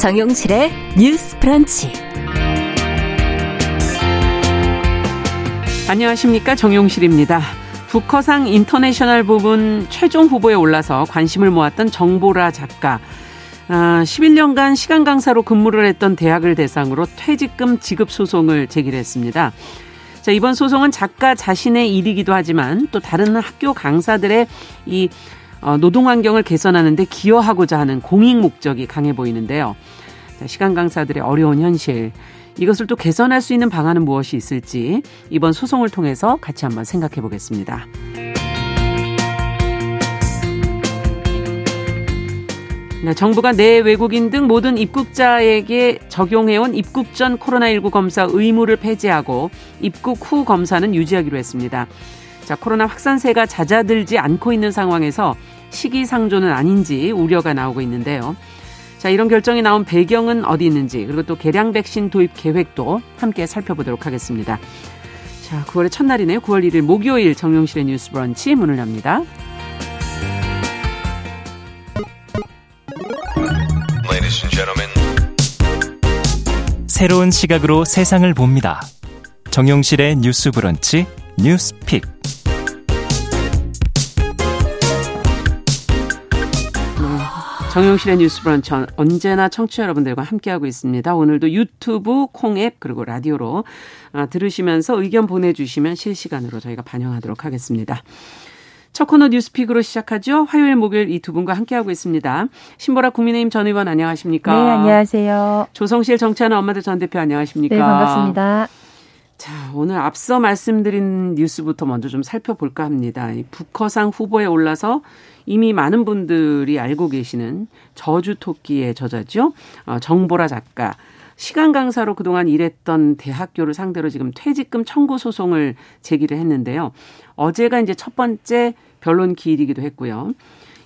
정용실의 뉴스 브런치. 안녕하십니까. 정용실입니다. 부커상 인터내셔널 부분 최종 후보에 올라서 관심을 모았던 정보라 작가. 아, 11년간 시간 강사로 근무를 했던 대학을 대상으로 퇴직금 지급 소송을 제기했습니다. 자, 이번 소송은 작가 자신의 일이기도 하지만 또 다른 학교 강사들의 이 어, 노동 환경을 개선하는 데 기여하고자 하는 공익 목적이 강해 보이는데요. 자, 시간 강사들의 어려운 현실. 이것을 또 개선할 수 있는 방안은 무엇이 있을지 이번 소송을 통해서 같이 한번 생각해 보겠습니다. 네, 정부가 내 외국인 등 모든 입국자에게 적용해온 입국 전 코로나19 검사 의무를 폐지하고 입국 후 검사는 유지하기로 했습니다. 자, 코로나 확산세가 잦아들지 않고 있는 상황에서 시기상조는 아닌지 우려가 나오고 있는데요. 자, 이런 결정이 나온 배경은 어디 있는지, 그리고 또 개량 백신 도입 계획도 함께 살펴보도록 하겠습니다. 자, 9월의 첫날이네요. 9월 1일 목요일 정용실의 뉴스 브런치 문을 엽니다. 새로운 시각으로 세상을 봅니다. 정용실의 뉴스 브런치 뉴스 pick. 정용실의 뉴스 브런치 언제나 청취자 여러분들과 함께하고 있습니다. 오늘도 유튜브, 콩앱 그리고 라디오로 아, 들으시면서 의견 보내주시면 실시간으로 저희가 반영하도록 하겠습니다. 첫 코너 뉴스 pick으로 시작하죠. 화요일, 목요일 이 두 분과 함께하고 있습니다. 신보라 국민의힘 전 의원 안녕하십니까? 네, 안녕하세요. 조성실 정치하는 엄마들 전 대표 안녕하십니까? 네, 반갑습니다. 자, 오늘 앞서 말씀드린 뉴스부터 먼저 좀 살펴볼까 합니다. 북허상 후보에 올라서 이미 많은 분들이 알고 계시는 저주 토끼의 저자죠. 어, 정보라 작가. 시간 강사로 그동안 일했던 대학교를 상대로 지금 퇴직금 청구 소송을 제기를 했는데요. 어제가 이제 첫 번째 변론 기일이기도 했고요.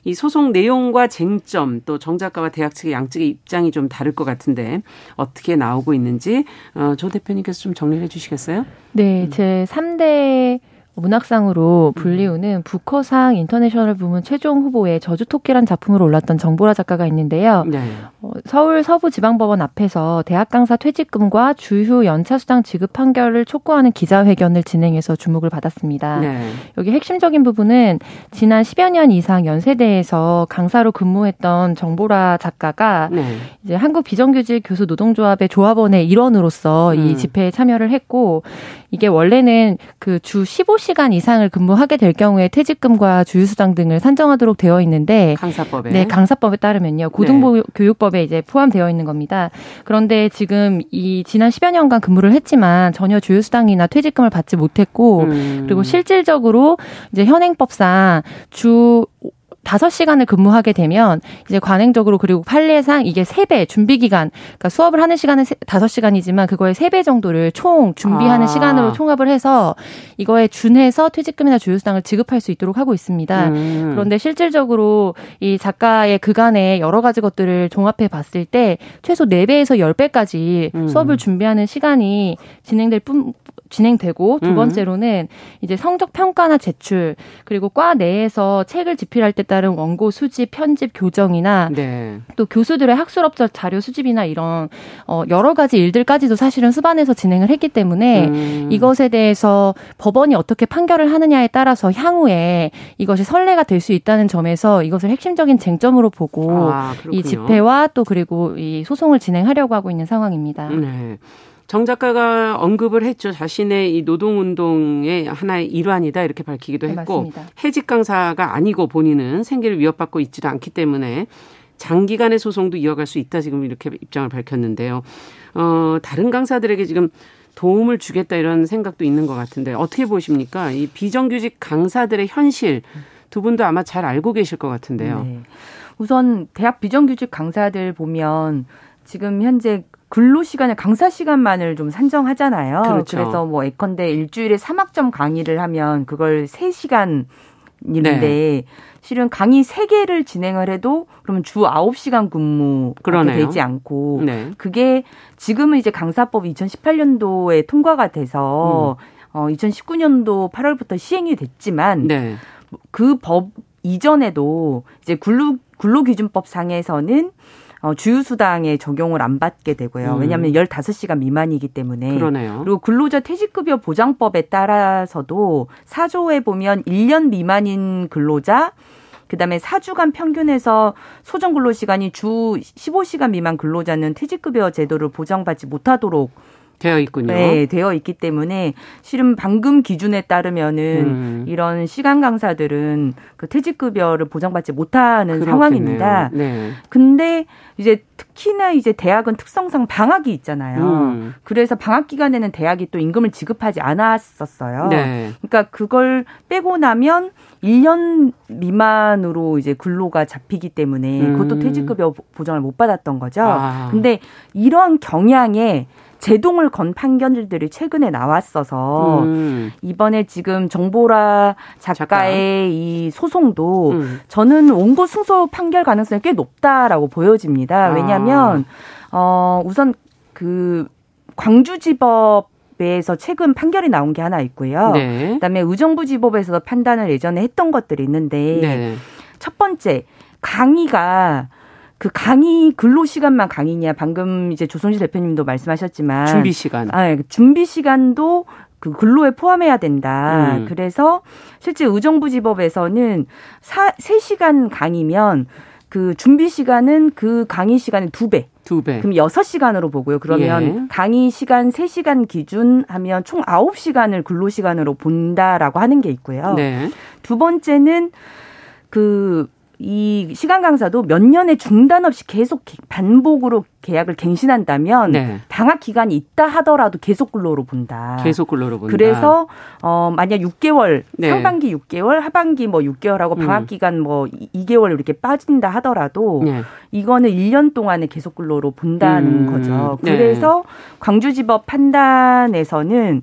이 소송 내용과 쟁점 또 정 작가와 대학 측의 양측의 입장이 좀 다를 것 같은데 어떻게 나오고 있는지 어, 조 대표님께서 좀 정리해 주시겠어요? 네, 제 3대 문학상으로 불리우는 부커상 인터내셔널 부문 최종 후보에 저주 토끼란 작품으로 올랐던 정보라 작가가 있는데요. 네. 어, 서울 서부지방법원 앞에서 대학 강사 퇴직금과 주휴 연차수당 지급 판결을 촉구하는 기자회견을 진행해서 주목을 받았습니다. 네. 여기 핵심적인 부분은 지난 10여 년 이상 연세대에서 강사로 근무했던 정보라 작가가 네. 이제 한국 비정규직 교수 노동조합의 조합원의 일원으로서 음. 이 집회에 참여를 했고 이게 원래는 그 주 15시간 이상을 근무하게 될 경우에 퇴직금과 주휴수당 등을 산정하도록 되어 있는데 강사법에 네, 강사법에 따르면요. 고등교육법에 네. 이제 포함되어 있는 겁니다. 그런데 지금 이 지난 10여 년간 근무를 했지만 전혀 주휴수당이나 퇴직금을 받지 못했고 음. 그리고 실질적으로 이제 현행법상 주 다섯 시간을 근무하게 되면 이제 관행적으로 그리고 판례상 이게 세 배 준비 기간 그러니까 수업을 하는 시간은 다섯 시간이지만 그거의 세 배 정도를 총 준비하는 아. 시간으로 총합을 해서 이거에 준해서 퇴직금이나 주휴수당을 지급할 수 있도록 하고 있습니다. 음. 그런데 실질적으로 이 작가의 그간의 여러 가지 것들을 종합해 봤을 때 최소 네배에서열배까지 음. 수업을 준비하는 시간이 진행될 뿐 진행되고 두 음. 번째로는 이제 성적 평가나 제출 그리고 과 내에서 책을 집필할 때 따른 원고 수집, 편집, 교정이나 네. 또 교수들의 학술업적 자료 수집이나 이런 어 여러 가지 일들까지도 사실은 수반에서 진행을 했기 때문에 음. 이것에 대해서 법원이 어떻게 판결을 하느냐에 따라서 향후에 이것이 선례가 될 수 있다는 점에서 이것을 핵심적인 쟁점으로 보고 아, 이 집회와 또 그리고 이 소송을 진행하려고 하고 있는 상황입니다. 네. 정 작가가 언급을 했죠. 자신의 이 노동운동의 하나의 일환이다 이렇게 밝히기도 네, 했고 네, 해직 강사가 아니고 본인은 생계를 위협받고 있지도 않기 때문에 장기간의 소송도 이어갈 수 있다 지금 이렇게 입장을 밝혔는데요. 어, 다른 강사들에게 지금 도움을 주겠다 이런 생각도 있는 것 같은데 어떻게 보십니까? 이 비정규직 강사들의 현실 두 분도 아마 잘 알고 계실 것 같은데요. 네. 우선 대학 비정규직 강사들 보면 지금 현재 근로 시간을 강사 시간만을 좀 산정하잖아요. 그렇죠. 그래서 뭐 예컨대 일주일에 3학점 강의를 하면 그걸 3시간 인데 네. 실은 강의 3개를 진행을 해도 그러면 주 9시간 근무가 되지 않고 네. 그게 지금은 이제 강사법 2018년도에 통과가 돼서 음. 어 2019년도 8월부터 시행이 됐지만 네. 그법 이전에도 이제 근로 근로기준법 상에서는 어, 주휴수당에 적용을 안 받게 되고요. 음. 왜냐하면 15시간 미만이기 때문에. 그러네요. 그리고 근로자 퇴직급여 보장법에 따라서도 4조에 보면 1년 미만인 근로자 그다음에 4주간 평균에서 소정 근로 시간이 주 15시간 미만 근로자는 퇴직급여 제도를 보장받지 못하도록 되어 있군요. 네, 되어 있기 때문에 실은 방금 기준에 따르면은 음. 이런 시간 강사들은 그 퇴직 급여를 보장받지 못하는 그렇겠네요. 상황입니다. 네. 근데 이제 특히나 이제 대학은 특성상 방학이 있잖아요. 음. 그래서 방학 기간에는 대학이 또 임금을 지급하지 않았었어요. 네. 그러니까 그걸 빼고 나면 1년 미만으로 이제 근로가 잡히기 때문에 그것도 음. 퇴직급여 보장을 못 받았던 거죠. 아. 근데 이런 경향에 제동을 건 판결들이 최근에 나왔어서 음. 이번에 지금 정보라 작가의 작가. 이 소송도 음. 저는 원고 승소 판결 가능성이 꽤 높다라고 보여집니다. 왜냐하면 아. 어 우선 그 광주지법 에서 최근 판결이 나온 게 하나 있고요. 네. 그다음에 의정부지법에서도 판단을 예전에 했던 것들이 있는데 네. 첫 번째 강의가 그 강의 근로 시간만 강의냐 방금 이제 조성실 대표님도 말씀하셨지만 준비 시간. 아, 준비 시간도 그 근로에 포함해야 된다. 음. 그래서 실제 의정부지법에서는 사, 3시간 강의면 그 준비 시간은 그 강의 시간의 두 배. 두 배. 그럼 6시간으로 보고요. 그러면 예. 강의 시간 3시간 기준 하면 총 9시간을 근로 시간으로 본다라고 하는 게 있고요. 네. 두 번째는 그 이 시간 강사도 몇 년의 중단 없이 계속 반복으로 계약을 갱신한다면 네. 방학 기간이 있다 하더라도 계속 근로로 본다. 계속 근로로 본다. 그래서 어 만약 6개월 네. 상반기 6개월, 하반기 뭐 6개월하고 방학 음. 기간 뭐 2개월 이렇게 빠진다 하더라도 네. 이거는 1년 동안에 계속 근로로 본다는 음. 거죠. 네. 그래서 광주지법 판단에서는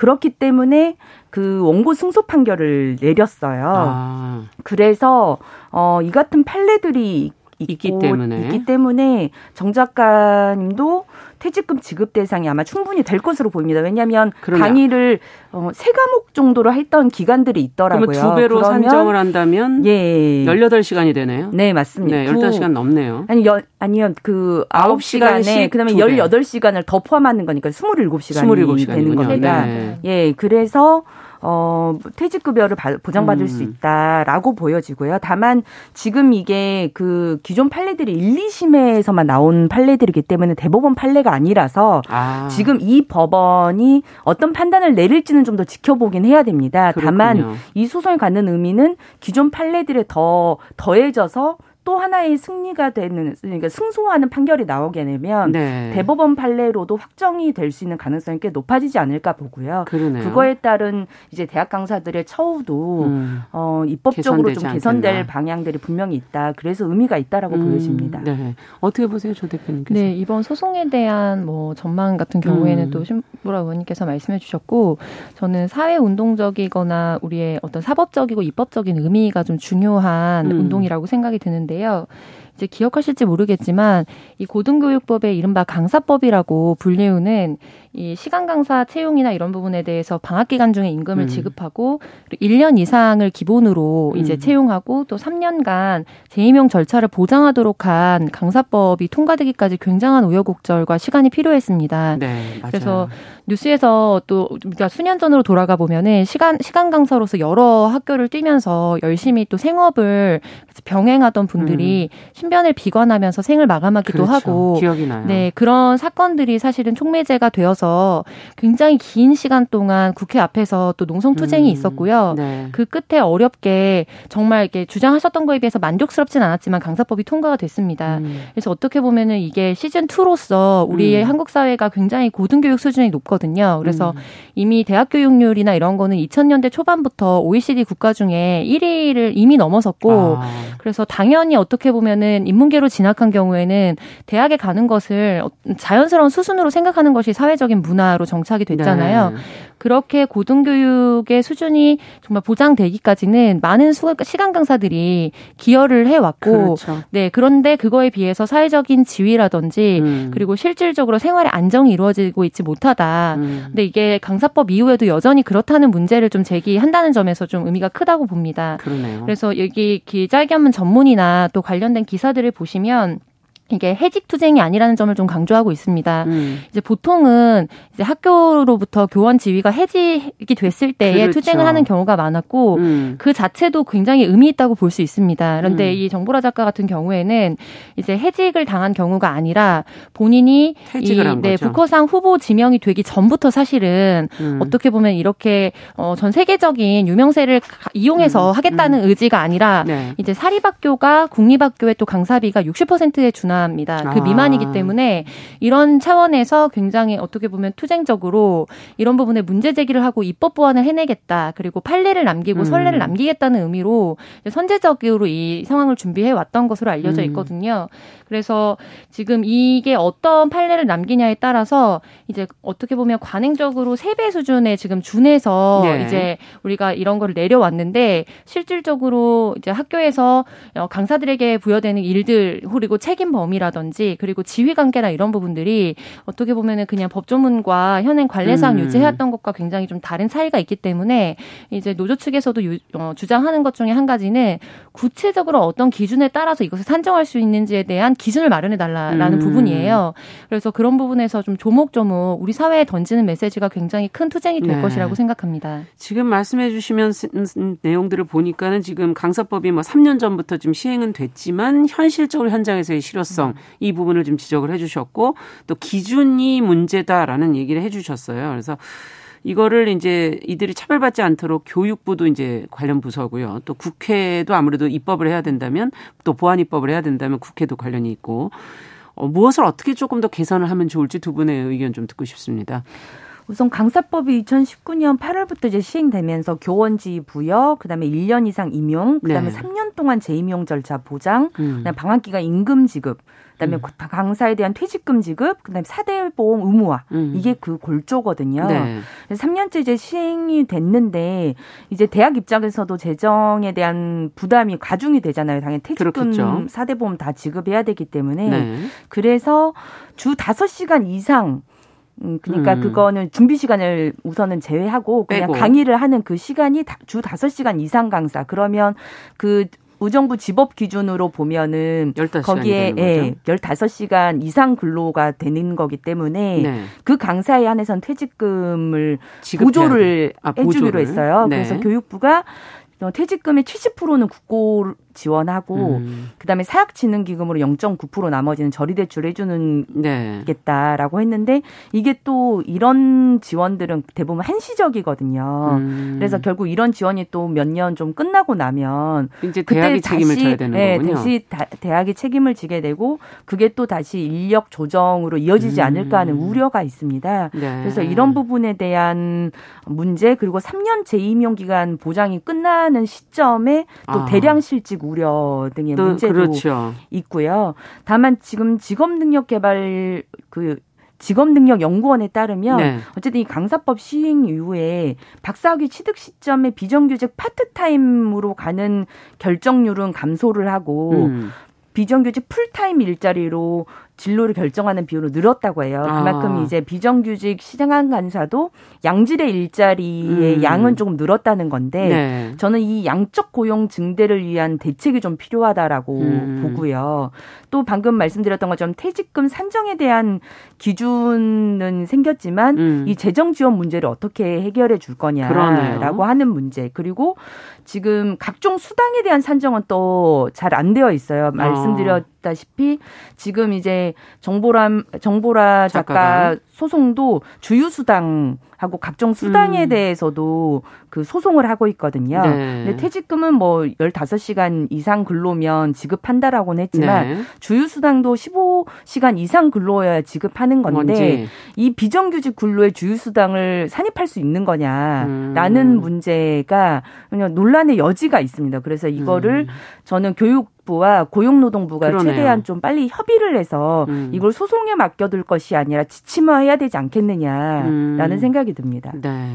그렇기 때문에 그 원고 승소 판결을 내렸어요. 아. 그래서 어, 이 같은 판례들이 있기 때문에 있기 때문에 정 작가님도 퇴직금 지급 대상이 아마 충분히 될 것으로 보입니다. 왜냐하면 그러면. 강의를 어, 세 과목 정도로 했던 기간들이 있더라고요. 그러면 두 배로 산정을 한다면 예. 18시간이 되네요. 네, 맞습니다. 네, 15시간 넘네요. 아니, 여, 아니요. 그 9시간에 그다음에 18시간을 더 포함하는 거니까 27시간이 27시간이군요. 되는 겁니다. 네. 예, 그래서 어, 퇴직급여를 보장받을 음. 수 있다라고 보여지고요. 다만 지금 이게 그 기존 판례들이 1, 2심에서만 나온 판례들이기 때문에 대법원 판례가 아니라서 아. 지금 이 법원이 어떤 판단을 내릴지는 좀 더 지켜보긴 해야 됩니다. 그렇군요. 다만 이 소송을 갖는 의미는 기존 판례들에 더 더해져서 또 하나의 승리가 되는 그러니까 승소하는 판결이 나오게 되면 네. 대법원 판례로도 확정이 될 수 있는 가능성이 꽤 높아지지 않을까 보고요. 그러네요. 그거에 따른 이제 대학 강사들의 처우도 음. 어, 입법적으로 좀 개선될 않겠나. 방향들이 분명히 있다. 그래서 의미가 있다라고 음. 보여집니다. 네. 어떻게 보세요, 조 대표님께서? 네, 이번 소송에 대한 뭐 전망 같은 경우에는 음. 또 신보라 의원님께서 말씀해 주셨고 저는 사회 운동적이거나 우리의 어떤 사법적이고 입법적인 의미가 좀 중요한 음. 운동이라고 생각이 드는데 있는데요. 이제 기억하실지 모르겠지만 이 고등교육법의 이른바 강사법이라고 불리우는 이 시간 강사 채용이나 이런 부분에 대해서 방학 기간 중에 임금을 음. 지급하고 1년 이상을 기본으로 음. 이제 채용하고 또 3년간 재임용 절차를 보장하도록 한 강사법이 통과되기까지 굉장한 우여곡절과 시간이 필요했습니다. 네, 맞아요. 그래서 뉴스에서 또 그러니까 수년 전으로 돌아가 보면은 시간 시간 강사로서 여러 학교를 뛰면서 열심히 또 생업을 병행하던 분들이 음. 신변을 비관하면서 생을 마감하기도 그렇죠. 하고 기억이 나요. 네, 그런 사건들이 사실은 촉매제가 되어서 있어서 굉장히 긴 시간 동안 국회 앞에서 또 농성 투쟁이 음, 있었고요. 네. 그 끝에 어렵게 정말 이렇게 주장하셨던 거에 비해서 만족스럽진 않았지만 강사법이 통과가 됐습니다. 음. 그래서 어떻게 보면은 이게 시즌 2로서 우리의 음. 한국 사회가 굉장히 고등교육 수준이 높거든요. 그래서 음. 이미 대학 교육률이나 이런 거는 2000년대 초반부터 OECD 국가 중에 1위를 이미 넘어섰고 아. 그래서 당연히 어떻게 보면은 인문계로 진학한 경우에는 대학에 가는 것을 자연스러운 수순으로 생각하는 것이 사회적 사회적인 문화로 정착이 됐잖아요. 네. 그렇게 고등교육의 수준이 정말 보장되기까지는 많은 수, 시간 강사들이 기여를 해왔고, 그렇죠. 네 그런데 그거에 비해서 사회적인 지위라든지 음. 그리고 실질적으로 생활의 안정이 이루어지고 있지 못하다. 음. 근데 이게 강사법 이후에도 여전히 그렇다는 문제를 좀 제기한다는 점에서 좀 의미가 크다고 봅니다. 그러네요. 그래서 여기 기자회견문 전문이나 또 관련된 기사들을 보시면 이게 해직 투쟁이 아니라는 점을 좀 강조하고 있습니다. 음. 이제 보통은 이제 학교로부터 교원 지위가 해직이 됐을 때에 그렇죠. 투쟁을 하는 경우가 많았고 음. 그 자체도 굉장히 의미 있다고 볼 수 있습니다. 그런데 음. 이 정보라 작가 같은 경우에는 이제 해직을 당한 경우가 아니라 본인이 이 네, 북커상 후보 지명이 되기 전부터 사실은 음. 어떻게 보면 이렇게 어, 전 세계적인 유명세를 이용해서 음. 하겠다는 음. 의지가 아니라 네. 이제 사립학교가 국립학교의 또 강사비가 60%에 준하 미만합니다. 그 아. 미만이기 때문에 이런 차원에서 굉장히 어떻게 보면 투쟁적으로 이런 부분에 문제 제기를 하고 입법 보완을 해내겠다. 그리고 판례를 남기고 음. 선례를 남기겠다는 의미로 선제적으로 이 상황을 준비해 왔던 것으로 알려져 음. 있거든요. 그래서 지금 이게 어떤 판례를 남기냐에 따라서 이제 어떻게 보면 관행적으로 세 배 수준에 지금 준해서 네. 이제 우리가 이런 거를 내려왔는데 실질적으로 이제 학교에서 어, 강사들에게 부여되는 일들 그리고 책임 범위 라든지 그리고 지휘 관계나 이런 부분들이 어떻게 보면은 그냥 법조문과 현행 관례상 음. 유지해왔던 것과 굉장히 좀 다른 차이가 있기 때문에 이제 노조 측에서도 유, 어, 주장하는 것 중에 한 가지는 구체적으로 어떤 기준에 따라서 이것을 산정할 수 있는지에 대한 기준을 마련해 달라라는 음. 부분이에요. 그래서 그런 부분에서 좀 조목조목 우리 사회에 던지는 메시지가 굉장히 큰 투쟁이 될 네. 것이라고 생각합니다. 지금 말씀해 주시면 내용들을 보니까는 지금 강사법이 뭐 3년 전부터 좀 시행은 됐지만 현실적으로 현장에서의 실효성 음. 이 부분을 좀 지적을 해 주셨고 또 기준이 문제다라는 얘기를 해 주셨어요. 그래서 이거를 이제 이들이 차별받지 않도록 교육부도 이제 관련 부서고요. 또 국회도 아무래도 입법을 해야 된다면 또 보안 입법을 해야 된다면 국회도 관련이 있고 어, 무엇을 어떻게 조금 더 개선을 하면 좋을지 두 분의 의견 좀 듣고 싶습니다. 우선 강사법이 2019년 8월부터 이제 시행되면서 교원지 부여, 그다음에 1년 이상 임용, 그다음에 네. 3년 동안 재임용 절차 보장, 음. 그다음에 방학 기간 임금 지급, 그다음에 음. 강사에 대한 퇴직금 지급, 그다음에 사대 보험 의무화 음. 이게 그 골조거든요. 네. 그래서 3년째 이제 시행이 됐는데 이제 대학 입장에서도 재정에 대한 부담이 가중이 되잖아요. 당연히 퇴직금, 사대 보험 다 지급해야 되기 때문에 네. 그래서 주 5시간 이상 음, 그러니까 음. 그거는 준비 시간을 우선은 제외하고 그냥 빼고. 강의를 하는 그 시간이 주 다섯 시간 이상 강사. 그러면 그 의정부 집업 기준으로 보면은 거기에 예, 15시간 이상 근로가 되는 거기 때문에 네. 그 강사에 한해선 퇴직금을 보조를 아, 해주기로 했어요. 네. 그래서 교육부가 어, 퇴직금의 70%는 국고 지원하고 음. 그다음에 사학진흥기금으로 0.9% 나머지는 저리대출 해주는 네. 겠다라고 했는데 이게 또 이런 지원들은 대부분 한시적이거든요. 음. 그래서 결국 이런 지원이 또 몇 년 좀 끝나고 나면 이제 대학이 책임을 져야 되는 네, 거군요. 다시 다, 대학이 책임을 지게 되고 그게 또 다시 인력 조정으로 이어지지 음. 않을까 하는 우려가 있습니다. 네. 그래서 이런 부분에 대한 문제 그리고 3년 재임용 기간 보장이 끝나는 시점에 또 아. 대량 실직 우려 등의 문제도 그렇죠. 있고요. 다만 지금 직업 능력 개발 그 직업능력연구원에 따르면 네. 어쨌든 이 강사법 시행 이후에 박사학위 취득 시점에 비정규직 파트타임으로 가는 결정률은 감소를 하고 음. 비정규직 풀타임 일자리로 진로를 결정하는 비율로 늘었다고 해요. 그만큼 아. 이제 비정규직 시장 안에서도 양질의 일자리의 음. 양은 조금 늘었다는 건데 네. 저는 이 양적 고용 증대를 위한 대책이 좀 필요하다라고 음. 보고요. 또 방금 말씀드렸던 것처럼 퇴직금 산정에 대한 기준은 생겼지만 음. 이 재정 지원 문제를 어떻게 해결해 줄 거냐라고 그러네요. 하는 문제 그리고 지금 각종 수당에 대한 산정은 또 잘 안 되어 있어요. 말씀드렸다시피 지금 이제 정보람 정보라 작가. 소송도 주유 수당 하고 각종 수당에 음. 대해서도 그 소송을 하고 있거든요. 네. 근데 퇴직금은 뭐 15시간 이상 근로면 지급한다라고는 했지만 네. 주유 수당도 15시간 이상 근로여야 지급하는 건데 뭔지. 이 비정규직 근로의 주유 수당을 산입할 수 있는 거냐라는 음. 문제가 그냥 논란의 여지가 있습니다. 그래서 이거를 음. 저는 교육 부와 고용노동부가 그러네요. 최대한 좀 빨리 협의를 해서 음. 이걸 소송에 맡겨둘 것이 아니라 지침화해야 되지 않겠느냐라는 음. 생각이 듭니다. 네.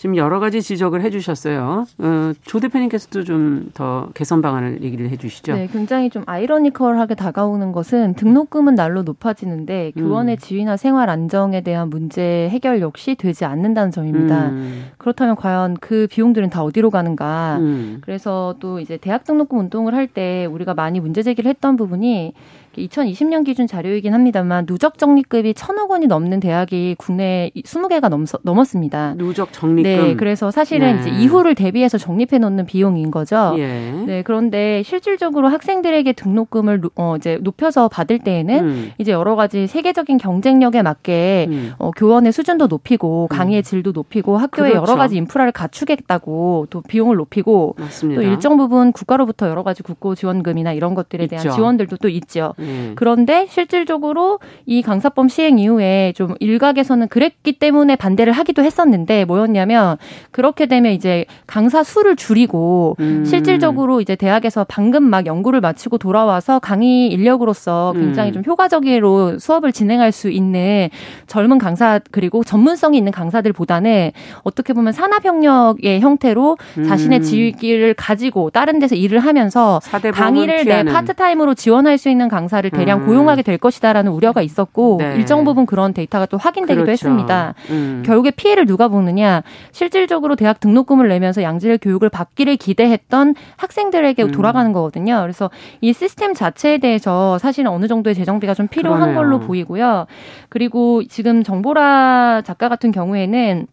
지금 여러 가지 지적을 해주셨어요. 어, 조 대표님께서도 좀 더 개선 방안을 얘기를 해주시죠. 네, 굉장히 좀 아이러니컬하게 다가오는 것은 등록금은 날로 높아지는데 음. 교원의 지위나 생활 안정에 대한 문제 해결 역시 되지 않는다는 점입니다. 음. 그렇다면 과연 그 비용들은 다 어디로 가는가? 음. 그래서 또 이제 대학 등록금 운동을 할 때 우리가 많이 문제 제기를 했던 부분이 2020년 기준 자료이긴 합니다만 누적 적립금이 천억 원이 넘는 대학이 국내 20개가 넘, 넘었습니다. 누적 적립금. 네, 그래서 사실은 네. 이제 이후를 대비해서 적립해 놓는 비용인 거죠. 예. 네, 그런데 실질적으로 학생들에게 등록금을 어, 이제 높여서 받을 때에는 음. 이제 여러 가지 세계적인 경쟁력에 맞게 음. 어, 교원의 수준도 높이고 음. 강의의 질도 높이고 학교에 그렇죠. 여러 가지 인프라를 갖추겠다고 또 비용을 높이고 맞습니다. 또 일정 부분 국가로부터 여러 가지 국고 지원금이나 이런 것들에 대한 있죠. 지원들도 또 있죠. 음. 그런데 실질적으로 이 강사법 시행 이후에 좀 일각에서는 그랬기 때문에 반대를 하기도 했었는데 뭐였냐면 그렇게 되면 이제 강사 수를 줄이고 음. 실질적으로 이제 대학에서 방금 막 연구를 마치고 돌아와서 강의 인력으로서 굉장히 음. 좀 효과적으로 수업을 진행할 수 있는 젊은 강사 그리고 전문성이 있는 강사들보다는 어떻게 보면 산업협력의 형태로 음. 자신의 지위를 가지고 다른 데서 일을 하면서 강의를 내 파트타임으로 지원할 수 있는 강사 를 대량 음. 고용하게 될 것이다라는 우려가 있었고 네. 일정 부분 그런 데이터가 또 확인되기도 그렇죠. 했습니다. 음. 결국에 피해를 누가 보느냐? 실질적으로 대학 등록금을 내면서 양질 교육을 받기를 기대했던 학생들에게 음. 돌아가는 거거든요. 그래서 이 시스템 자체에 대해서 사실은 어느 정도의 재정비가 좀 필요한 그러네요. 걸로 보이고요. 그리고 지금 정보라 작가 같은 경우에는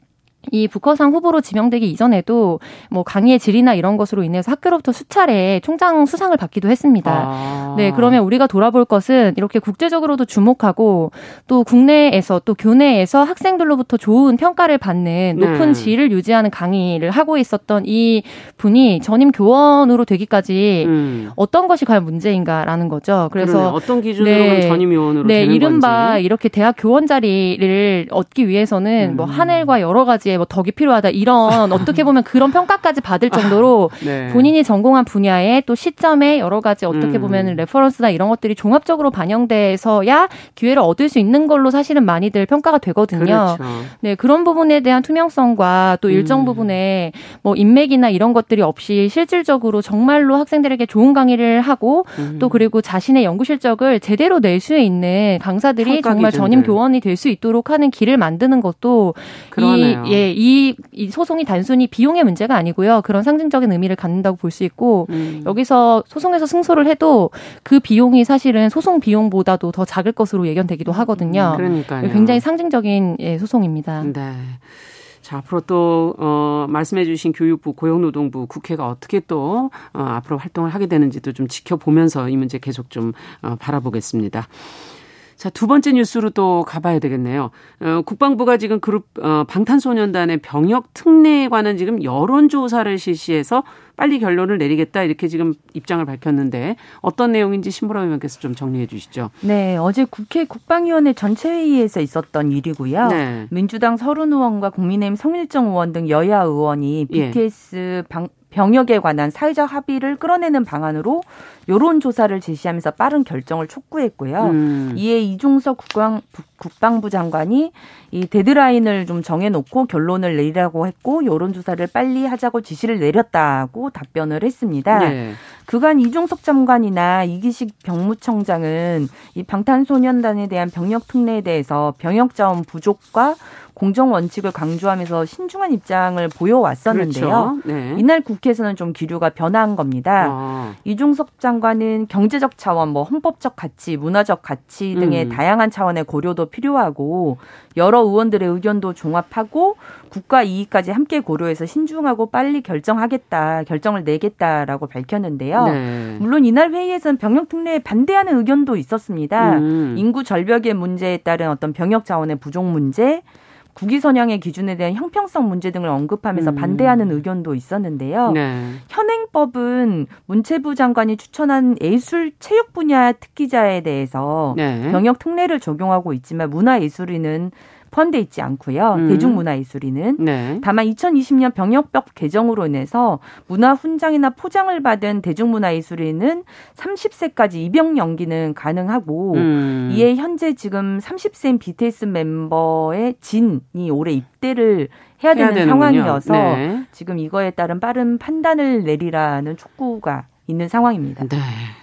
이 부커상 후보로 지명되기 이전에도 뭐 강의의 질이나 이런 것으로 인해서 학교로부터 수차례 총장 수상을 받기도 했습니다. 아. 네, 그러면 우리가 돌아볼 것은 이렇게 국제적으로도 주목하고 또 국내에서 또 교내에서 학생들로부터 좋은 평가를 받는 높은 네. 질을 유지하는 강의를 하고 있었던 이 분이 전임 교원으로 되기까지 음. 어떤 것이 과연 문제인가라는 거죠. 그래서 그러네. 어떤 기준으로 네, 전임 교원으로 네, 되는 이른바 건지. 이렇게 대학 교원 자리를 얻기 위해서는 뭐 음. 뭐 한일과 여러 가지의 뭐 덕이 필요하다 이런 어떻게 보면 그런 평가까지 받을 정도로 네. 본인이 전공한 분야에 또 시점에 여러 가지 어떻게 음. 보면 reference나 이런 것들이 종합적으로 반영돼서야 기회를 얻을 수 있는 걸로 사실은 많이들 평가가 되거든요. 그렇죠. 네 그런 부분에 대한 투명성과 또 일정 음. 부분에 뭐 인맥이나 이런 것들이 없이 실질적으로 정말로 학생들에게 좋은 강의를 하고 음. 또 그리고 자신의 연구 실적을 제대로 낼 수 있는 강사들이 정말 전임 교원이 될 수 있도록 하는 길을 만드는 것도 그러네요. 이 예, 이, 이 소송이 단순히 비용의 문제가 아니고요. 그런 상징적인 의미를 갖는다고 볼 수 있고 음. 여기서 소송에서 승소를 해도 그 비용이 사실은 소송 비용보다도 더 작을 것으로 예견되기도 하거든요. 음, 그러니까요. 굉장히 상징적인 예, 소송입니다. 네. 자, 앞으로 또, 어, 말씀해 주신 교육부, 고용노동부, 국회가 어떻게 또, 어, 앞으로 활동을 하게 되는지도 좀 지켜보면서 이 문제 계속 좀, 어, 바라보겠습니다. 자, 두 번째 뉴스로 또 가봐야 되겠네요. 어, 국방부가 지금 그룹, 어, 방탄소년단의 병역 특례에 관한 지금 여론조사를 실시해서 빨리 결론을 내리겠다 이렇게 지금 입장을 밝혔는데 어떤 내용인지 신보라 의원께서 좀 정리해 주시죠. 네, 어제 국회 국방위원회 전체 회의에서 있었던 일이고요. 네. 민주당 서른 의원과 국민의힘 성일정 의원 등 여야 의원이 BTS 예. 방, 병역에 관한 사회적 합의를 끌어내는 방안으로 여론 조사를 제시하면서 빠른 결정을 촉구했고요. 음. 이에 이중석 국방, 국방부 장관이 이 데드라인을 좀 정해놓고 결론을 내리라고 했고 여론 조사를 빨리 하자고 지시를 내렸다고 답변을 했습니다. 네. 그간 이중석 장관이나 이기식 병무청장은 이 방탄소년단에 대한 병역 특례에 대해서 병역 자원 부족과 공정 원칙을 강조하면서 신중한 입장을 보여왔었는데요. 그렇죠. 네. 이날 국회에서는 좀 기류가 변한 겁니다. 아. 이중석 장관은 경제적 차원, 뭐 헌법적 가치, 문화적 가치 등의 음. 다양한 차원의 고려도 필요하고 여러 의원들의 의견도 종합하고 국가 이익까지 함께 고려해서 신중하고 빨리 결정하겠다, 결정을 내겠다라고 밝혔는데요. 네. 물론 이날 회의에서는 병역 특례에 반대하는 의견도 있었습니다. 음. 인구 절벽의 문제에 따른 어떤 병역 자원의 부족 문제, 국위 선양의 기준에 대한 형평성 문제 등을 언급하면서 음. 반대하는 의견도 있었는데요. 네. 현행법은 문체부 장관이 추천한 예술 체육 분야 특기자에 대해서 네. 병역 특례를 적용하고 있지만 문화예술인은 포함돼 있지 않고요. 음. 대중문화예술인은 네. 다만 2020년 병역법 개정으로 인해서 문화 훈장이나 포장을 받은 대중문화예술인은 30세까지 입영 연기는 가능하고 음. 이에 현재 지금 30세인 BTS 멤버의 진이 올해 입대를 해야 되는 해야 상황이어서 네. 지금 이거에 따른 빠른 판단을 내리라는 촉구가 있는 상황입니다. 네.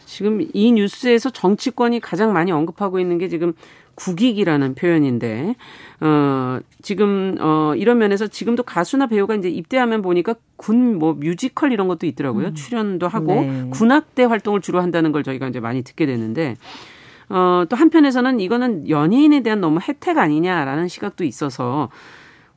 지금 이 뉴스에서 정치권이 가장 많이 언급하고 있는 게 지금 국익이라는 표현인데 어 지금 어 이런 면에서 지금도 가수나 배우가 이제 입대하면 보니까 군 뭐 뮤지컬 이런 것도 있더라고요. 음. 출연도 하고 네. 군악대 활동을 주로 한다는 걸 저희가 이제 많이 듣게 되는데 어, 또 한편에서는 이거는 연예인에 대한 너무 혜택 아니냐라는 시각도 있어서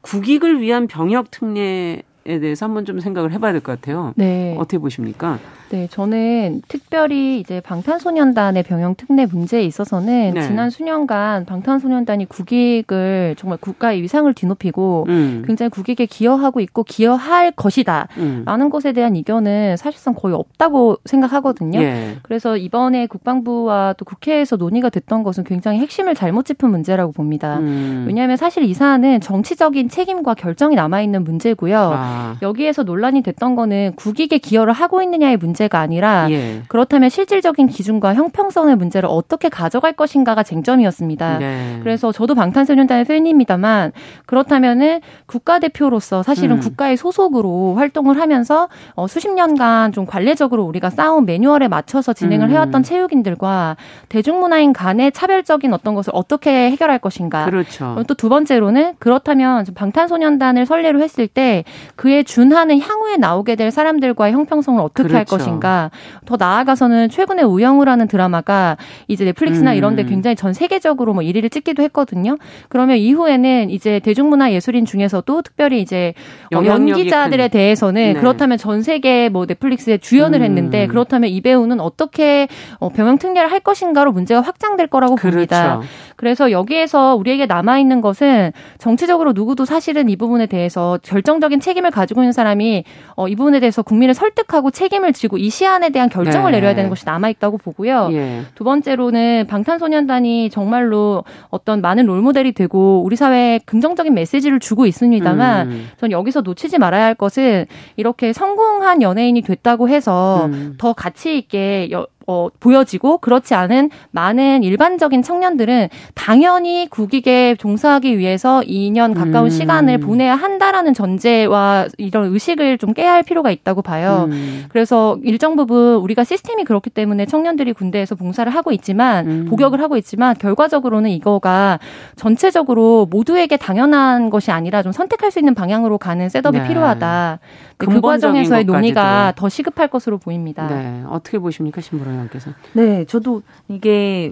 국익을 위한 병역 특례에 대해서 한번 좀 생각을 해봐야 될 것 같아요. 네. 어떻게 보십니까? 네, 저는 특별히 이제 방탄소년단의 병영 특례 문제에 있어서는 네. 지난 수년간 방탄소년단이 국익을 정말 국가의 위상을 뒤높이고 음. 굉장히 국익에 기여하고 있고 기여할 것이다. 음. 라는 것에 대한 이견은 사실상 거의 없다고 생각하거든요. 예. 그래서 이번에 국방부와 또 국회에서 논의가 됐던 것은 굉장히 핵심을 잘못 짚은 문제라고 봅니다. 음. 왜냐하면 사실 이 사안은 정치적인 책임과 결정이 남아 있는 문제고요. 아. 여기에서 논란이 됐던 거는 국익에 기여를 하고 있느냐의 문제 문제가 아니라 예. 그렇다면 실질적인 기준과 형평성의 문제를 어떻게 가져갈 것인가가 쟁점이었습니다. 네. 그래서 저도 방탄소년단의 팬입니다만 그렇다면은 국가대표로서 사실은 음. 국가의 소속으로 활동을 하면서 어, 수십 년간 좀 관례적으로 우리가 쌓아온 매뉴얼에 맞춰서 진행을 음. 해왔던 체육인들과 대중문화인 간의 차별적인 어떤 것을 어떻게 해결할 것인가. 그렇죠. 또 두 번째로는 그렇다면 방탄소년단을 설례로 했을 때 그에 준하는 향후에 나오게 될 사람들과의 형평성을 어떻게 그렇죠. 할 것인가. 더 나아가서는 최근에 우영우라는 드라마가 이제 넷플릭스나 음. 이런 데 굉장히 전 세계적으로 뭐 1위를 찍기도 했거든요. 그러면 이후에는 이제 대중문화 예술인 중에서도 특별히 이제 어, 연기자들에 대해서는 네. 그렇다면 전 세계 뭐 넷플릭스에 주연을 음. 했는데 그렇다면 이 배우는 어떻게 어, 병영 특례를 할 것인가로 문제가 확장될 거라고 그렇죠. 봅니다. 그래서 여기에서 우리에게 남아 있는 것은 정치적으로 누구도 사실은 이 부분에 대해서 결정적인 책임을 가지고 있는 사람이 어, 이 부분에 대해서 국민을 설득하고 책임을 지고 이 시안에 대한 결정을 네. 내려야 되는 것이 남아 있다고 보고요. 예. 두 번째로는 방탄소년단이 정말로 어떤 많은 롤모델이 되고 우리 사회에 긍정적인 메시지를 주고 있습니다만 음. 전 여기서 놓치지 말아야 할 것은 이렇게 성공한 연예인이 됐다고 해서 음. 더 가치 있게 여, 어, 보여지고 그렇지 않은 많은 일반적인 청년들은 당연히 국익에 종사하기 위해서 2년 가까운 음. 시간을 보내야 한다라는 전제와 이런 의식을 좀 깨야 할 필요가 있다고 봐요. 음. 그래서 일정 부분 우리가 시스템이 그렇기 때문에 청년들이 군대에서 봉사를 하고 있지만 음. 복역을 하고 있지만 결과적으로는 이거가 전체적으로 모두에게 당연한 것이 아니라 좀 선택할 수 있는 방향으로 가는 setup이 네. 필요하다. 그 과정에서의 논의가 더 시급할 것으로 보입니다. 네. 어떻게 보십니까, 신보라 의원께서? 네, 저도 이게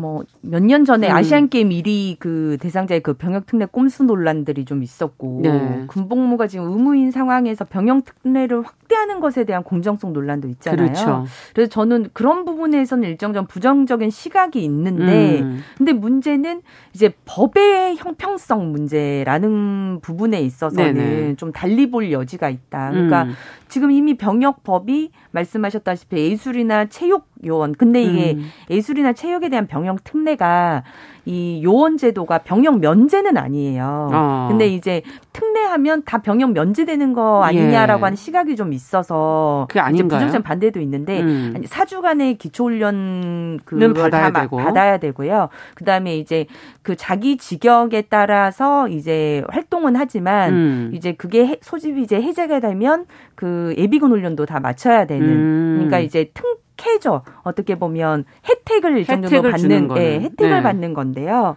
뭐 몇 년 전에 음. 아시안 게임 1위 그 대상자의 그 병역 특례 꼼수 논란들이 좀 있었고 네. 군복무가 지금 의무인 상황에서 병역 특례를 확대하는 것에 대한 공정성 논란도 있잖아요. 그렇죠. 그래서 저는 그런 부분에서는 일정 정도 부정적인 시각이 있는데 음. 근데 문제는 이제 법의 형평성 문제라는 부분에 있어서는 네네. 좀 달리 볼 여지가 있다. 그러니까 음. 지금 이미 병역법이 말씀하셨다시피 예술이나 체육 요원. 근데 이게 음. 예술이나 체육에 대한 병역 특례가 이 요원 제도가 병역 면제는 아니에요. 어. 근데 이제 특례하면 다 병역 면제되는 거 아니냐라고 예. 하는 시각이 좀 있어서 그게 아닌가요? 부정적 반대도 있는데 음. 사주간의 기초훈련 그걸 받아야 다 되고. 받아야 되고요. 그다음에 이제 그 자기 직역에 따라서 이제 활동은 하지만 음. 이제 그게 소집이 이제 해제가 되면 그 예비군 훈련도 다 맞춰야 되는 음. 그러니까 이제 틈 혜택죠. 어떻게 보면 혜택을 일정 정도 받는 예, 혜택을 네. 받는 건데요.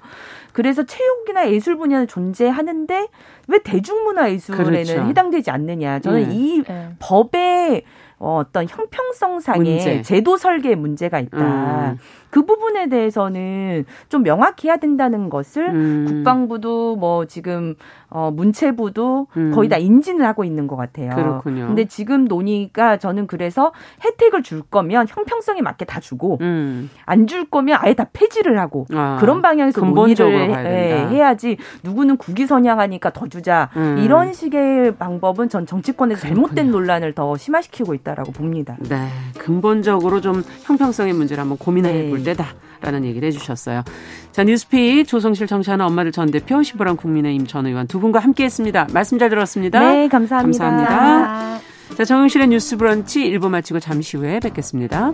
그래서 체육이나 예술 분야는 존재하는데 왜 대중문화 예술에는 그렇죠. 해당되지 않느냐. 저는 네. 이 네. 법의 어, 어떤 형평성상의 문제. 제도 설계에 문제가 있다. 음. 그 부분에 대해서는 좀 명확히 해야 된다는 것을 음. 국방부도 뭐 지금 어 문체부도 음. 거의 다 인지는 하고 있는 것 같아요. 그렇군요. 근데 지금 논의가 저는 그래서 혜택을 줄 거면 형평성에 맞게 다 주고 음. 안줄 거면 아예 다 폐지를 하고 아, 그런 방향에서 논의를 해, 해야지 누구는 국위 선양하니까 더 주자 음. 이런 식의 방법은 전 정치권에서 그렇군요. 잘못된 논란을 더 심화시키고 있다라고 봅니다. 네, 근본적으로 좀 형평성의 문제를 한번 고민해 볼 네. 때다라는 얘기를 해주셨어요. 자, 뉴스픽 조성실 정치하는 엄마들 전 대표 시보람 국민의힘 전 의원 두 분과 함께했습니다. 말씀 잘 들었습니다. 네, 감사합니다. 감사합니다. 감사합니다. 자, 정영실의 뉴스 브런치 1부 마치고 잠시 후에 뵙겠습니다.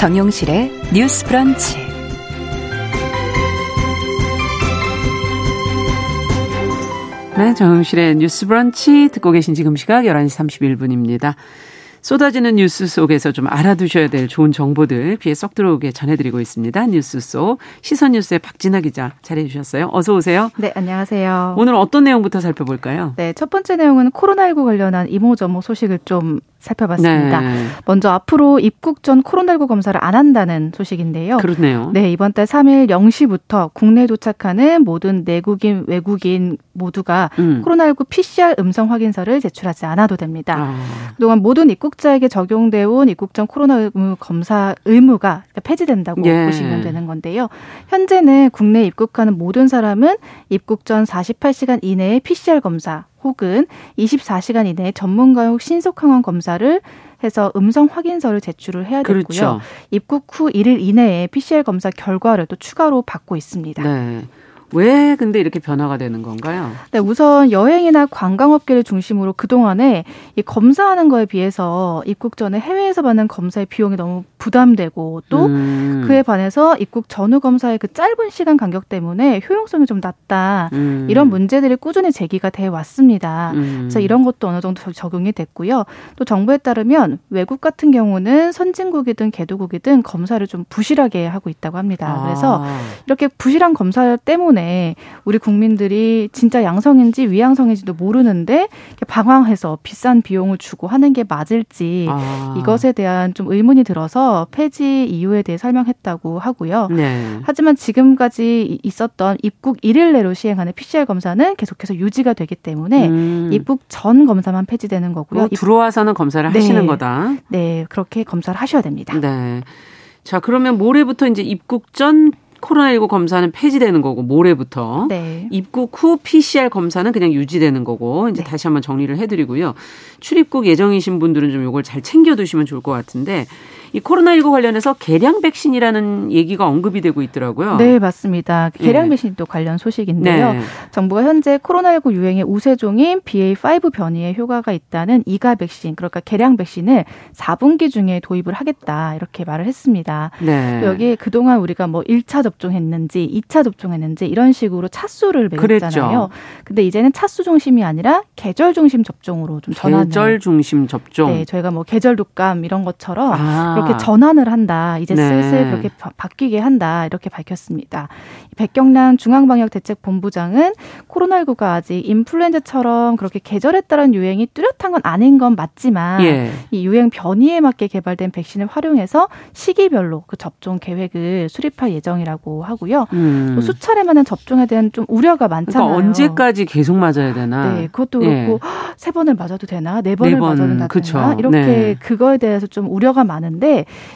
정용실의 뉴스 브런치. 네, 정용실의 뉴스 브런치 듣고 계신 지금 시각 11시 31분입니다. 쏟아지는 뉴스 속에서 좀 알아두셔야 될 좋은 정보들 귀에 쏙 들어오게 전해드리고 있습니다. 뉴스 속 시선 뉴스의 박진아 기자 자리해 주셨어요. 어서 오세요. 네, 안녕하세요. 오늘 어떤 내용부터 살펴볼까요? 네, 첫 번째 내용은 코로나19 관련한 이모저모 소식을 좀 살펴봤습니다. 네. 먼저 앞으로 입국 전 코로나19 검사를 안 한다는 소식인데요. 그렇네요. 네, 이번 달 3일 0시부터 국내에 도착하는 모든 내국인, 외국인 모두가 음. 코로나19 PCR 음성 확인서를 제출하지 않아도 됩니다. 아. 그동안 모든 입국자에게 적용돼 온 입국 전 코로나 검사 의무가 폐지된다고 예. 보시면 되는 건데요. 현재는 국내 입국하는 모든 사람은 입국 전 48시간 이내에 PCR 검사 혹은 24시간 이내에 전문가용 신속항원 검사를 해서 음성 확인서를 제출을 해야 되고요. 그렇죠. 입국 후 1일 이내에 PCR 검사 결과를 또 추가로 받고 있습니다. 네. 왜 근데 이렇게 변화가 되는 건가요? 네, 우선 여행이나 관광업계를 중심으로 그동안에 이 검사하는 거에 비해서 입국 전에 해외에서 받는 검사의 비용이 너무 부담되고 또 음. 그에 반해서 입국 전후 검사의 그 짧은 시간 간격 때문에 효용성이 좀 낮다. 음. 이런 문제들이 꾸준히 제기가 돼 왔습니다. 음. 그래서 이런 것도 어느 정도 적용이 됐고요. 또 정부에 따르면 외국 같은 경우는 선진국이든 개도국이든 검사를 좀 부실하게 하고 있다고 합니다. 그래서 아. 이렇게 부실한 검사 때문에 때문에 우리 국민들이 진짜 양성인지 위양성인지도 모르는데 방황해서 비싼 비용을 주고 하는 게 맞을지 아. 이것에 대한 좀 의문이 들어서 폐지 이유에 대해 설명했다고 하고요. 네. 하지만 지금까지 있었던 입국 1일 내로 시행하는 PCR 검사는 계속해서 유지가 되기 때문에 음. 입국 전 검사만 폐지되는 거고요. 들어와서는 검사를 네. 하시는 거다. 네, 그렇게 검사를 하셔야 됩니다. 네. 자, 그러면 모레부터 이제 입국 전 코로나19 검사는 폐지되는 거고 모레부터 네. 입국 후 PCR 검사는 그냥 유지되는 거고 이제 네. 다시 한번 정리를 해드리고요. 출입국 예정이신 분들은 좀 이걸 잘 챙겨두시면 좋을 것 같은데 이 코로나19 관련해서 개량 백신이라는 얘기가 언급이 되고 있더라고요. 네, 맞습니다. 개량 네. 백신도 관련 소식인데요. 네. 정부가 현재 코로나19 유행의 우세종인 BA5 변이에 효과가 있다는 이가 백신, 그러니까 개량 백신을 4분기 중에 도입을 하겠다 이렇게 말을 했습니다. 네. 여기 그동안 우리가 뭐 1차 접종했는지 2차 접종했는지 이런 식으로 차수를 매겼잖아요. 근데 이제는 차수 중심이 아니라 계절 중심 접종으로 좀 전환을 계절 중심 접종. 네, 저희가 뭐 계절 독감 이런 것처럼 아. 그렇게 전환을 한다. 이제 네. 슬슬 그렇게 바, 바뀌게 한다. 이렇게 밝혔습니다. 백경란 중앙방역대책본부장은 코로나19가 아직 인플루엔자처럼 그렇게 계절에 따른 유행이 뚜렷한 건 아닌 건 맞지만 예. 이 유행 변이에 맞게 개발된 백신을 활용해서 시기별로 그 접종 계획을 수립할 예정이라고 하고요. 음. 또 수차례 만한 접종에 대한 좀 우려가 많잖아요. 그러니까 언제까지 계속 맞아야 되나? 네, 그것도 예. 그렇고 예. 세 번을 맞아도 되나? 네 번을 네 번, 맞아도 되나? 이렇게 네. 그거에 대해서 좀 우려가 많은데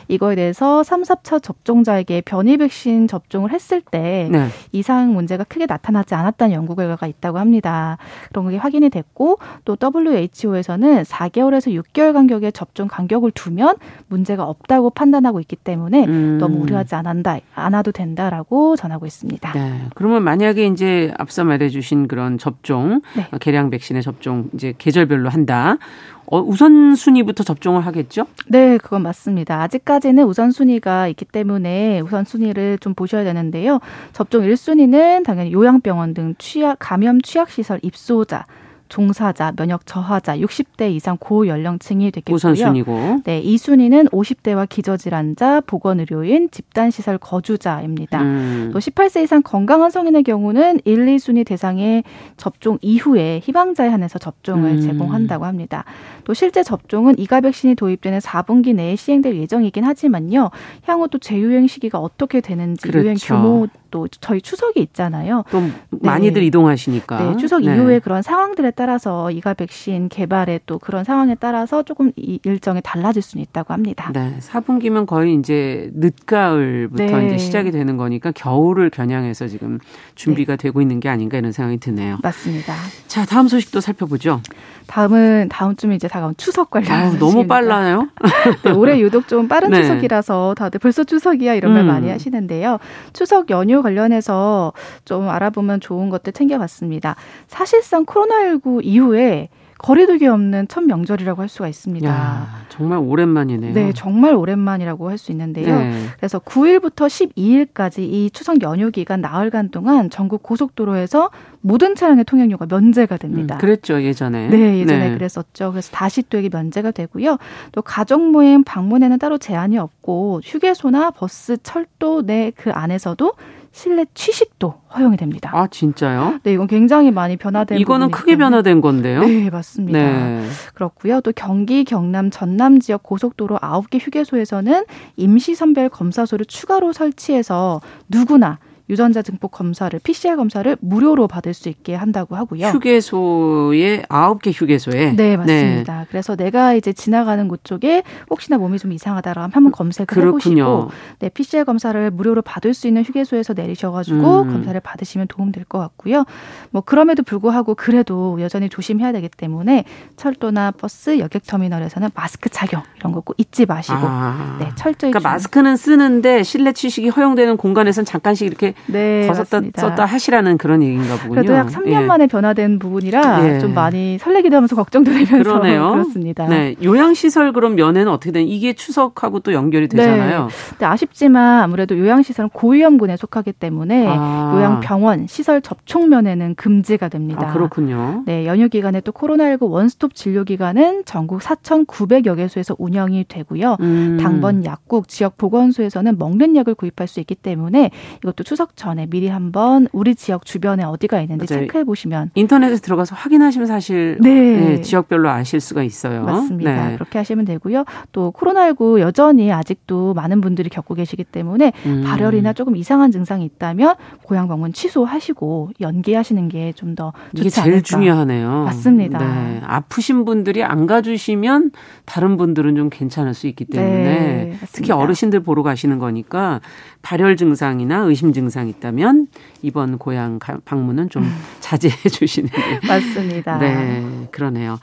이거에 대해서 3, 4차 접종자에게 변이 백신 접종을 했을 때 네. 이상 문제가 크게 나타나지 않았다는 연구 결과가 있다고 합니다. 그런 게 확인이 됐고 또 WHO에서는 4개월에서 6개월 간격의 접종 간격을 두면 문제가 없다고 판단하고 있기 때문에 음. 너무 우려하지 않는다, 않아도 된다라고 전하고 있습니다. 네. 그러면 만약에 이제 앞서 말해주신 그런 접종, 네. 개량 백신의 접종 이제 계절별로 한다. 어, 우선순위부터 접종을 하겠죠? 네, 그건 맞습니다. 아직까지는 우선순위가 있기 때문에 우선순위를 좀 보셔야 되는데요. 접종 1순위는 당연히 요양병원 등 취약, 감염 취약시설 입소자, 종사자, 면역 저하자, 60대 이상 고연령층이 되겠고요. 우선순위고. 네, 2순위는 50대와 기저질환자, 보건의료인, 집단시설 거주자입니다. 음. 또 18세 이상 건강한 성인의 경우는 1, 2순위 대상의 접종 이후에 희망자에 한해서 접종을 음. 제공한다고 합니다. 또 실제 접종은 이가 백신이 도입되는 4분기 내에 시행될 예정이긴 하지만요. 향후 또 재유행 시기가 어떻게 되는지 그렇죠. 유행 규모 또 저희 추석이 있잖아요. 또 많이들 네. 이동하시니까. 네, 추석 네. 이후에 그런 상황들에 따라서 이가 백신 개발에 또 그런 상황에 따라서 조금 이 일정이 달라질 수는 있다고 합니다. 네, 4분기면 거의 이제 늦가을부터 네. 이제 시작이 되는 거니까 겨울을 겨냥해서 지금 준비가 네. 되고 있는 게 아닌가 이런 생각이 드네요. 맞습니다. 자, 다음 소식도 살펴보죠. 다음은 다음 주에 이제 다가온 추석 관련. 아, 너무 빨라요. 네, 올해 유독 좀 빠른 네. 추석이라서 다들 벌써 추석이야 이런 말 음. 많이 하시는데요. 추석 연휴 관련해서 좀 알아보면 좋은 것들 챙겨봤습니다. 사실상 코로나19 이후에 거리두기 없는 첫 명절이라고 할 수가 있습니다. 야, 정말 오랜만이네요. 네, 정말 오랜만이라고 할 수 있는데요. 네. 그래서 9일부터 12일까지 이 추석 연휴 기간 나흘간 동안 전국 고속도로에서 모든 차량의 통행료가 면제가 됩니다. 음, 그랬죠 예전에. 네, 예전에 네. 그랬었죠. 그래서 다시 또 이게 면제가 되고요. 또 가족 모임 방문에는 따로 제한이 없고 휴게소나 버스, 철도 내 그 안에서도 실내 취식도 허용이 됩니다. 아 진짜요? 네, 이건 굉장히 많이 변화된 이거는 크게 변화된 건데요. 네, 맞습니다. 네. 그렇고요. 또 경기, 경남, 전남 지역 고속도로 9개 휴게소에서는 임시 선별 검사소를 추가로 설치해서 누구나 유전자 증폭 검사를 PCR 검사를 무료로 받을 수 있게 한다고 하고요. 휴게소에 아홉 개 휴게소에 네 맞습니다. 네. 그래서 내가 이제 지나가는 곳 쪽에 혹시나 몸이 좀 이상하다라면 한번 검색을 그렇군요. 해보시고 네 PCR 검사를 무료로 받을 수 있는 휴게소에서 내리셔가지고 음. 검사를 받으시면 도움 될 것 같고요. 뭐 그럼에도 불구하고 그래도 여전히 조심해야 되기 때문에 철도나 버스, 여객 터미널에서는 마스크 착용 이런 거 꼭 잊지 마시고 아. 네 철저히 그러니까 마스크는 쓰는데 실내 취식이 허용되는 공간에서는 잠깐씩 이렇게 네, 썼다, 썼다 하시라는 그런 얘기인가 보군요. 그래도 약 3년 예. 만에 변화된 부분이라 예. 좀 많이 설레기도 하면서 걱정도 되면서 그러네요. 그렇습니다. 네, 요양시설 그럼 면회는 어떻게 된? 이게 추석하고 또 연결이 네. 되잖아요. 네. 네, 아쉽지만 아무래도 요양시설은 고위험군에 속하기 때문에 아. 요양병원 시설 접촉 면회는 금지가 됩니다. 아, 그렇군요. 네, 연휴 기간에 또 코로나19 원스톱 진료 기관은 전국 4,900여 개소에서 운영이 되고요. 음. 당번 약국 지역 보건소에서는 먹는 약을 구입할 수 있기 때문에 이것도 추석 추석 전에 미리 한번 우리 지역 주변에 어디가 있는지 맞아요. 체크해 보시면 인터넷에 들어가서 확인하시면 사실 네. 네, 지역별로 아실 수가 있어요. 맞습니다. 네. 그렇게 하시면 되고요. 또 코로나19 여전히 아직도 많은 분들이 겪고 계시기 때문에 음. 발열이나 조금 이상한 증상이 있다면 고향 방문 취소하시고 연기하시는 게 좀 더 좋지 이게 제일 않을까. 중요하네요. 맞습니다. 네. 아프신 분들이 안 가주시면 다른 분들은 좀 괜찮을 수 있기 때문에 네, 특히 어르신들 보러 가시는 거니까 발열 증상이나 의심 증상 이 있다면 이번 고향 방문은 좀 음. 자제해 주시는 게 맞습니다. 네, 그러네요.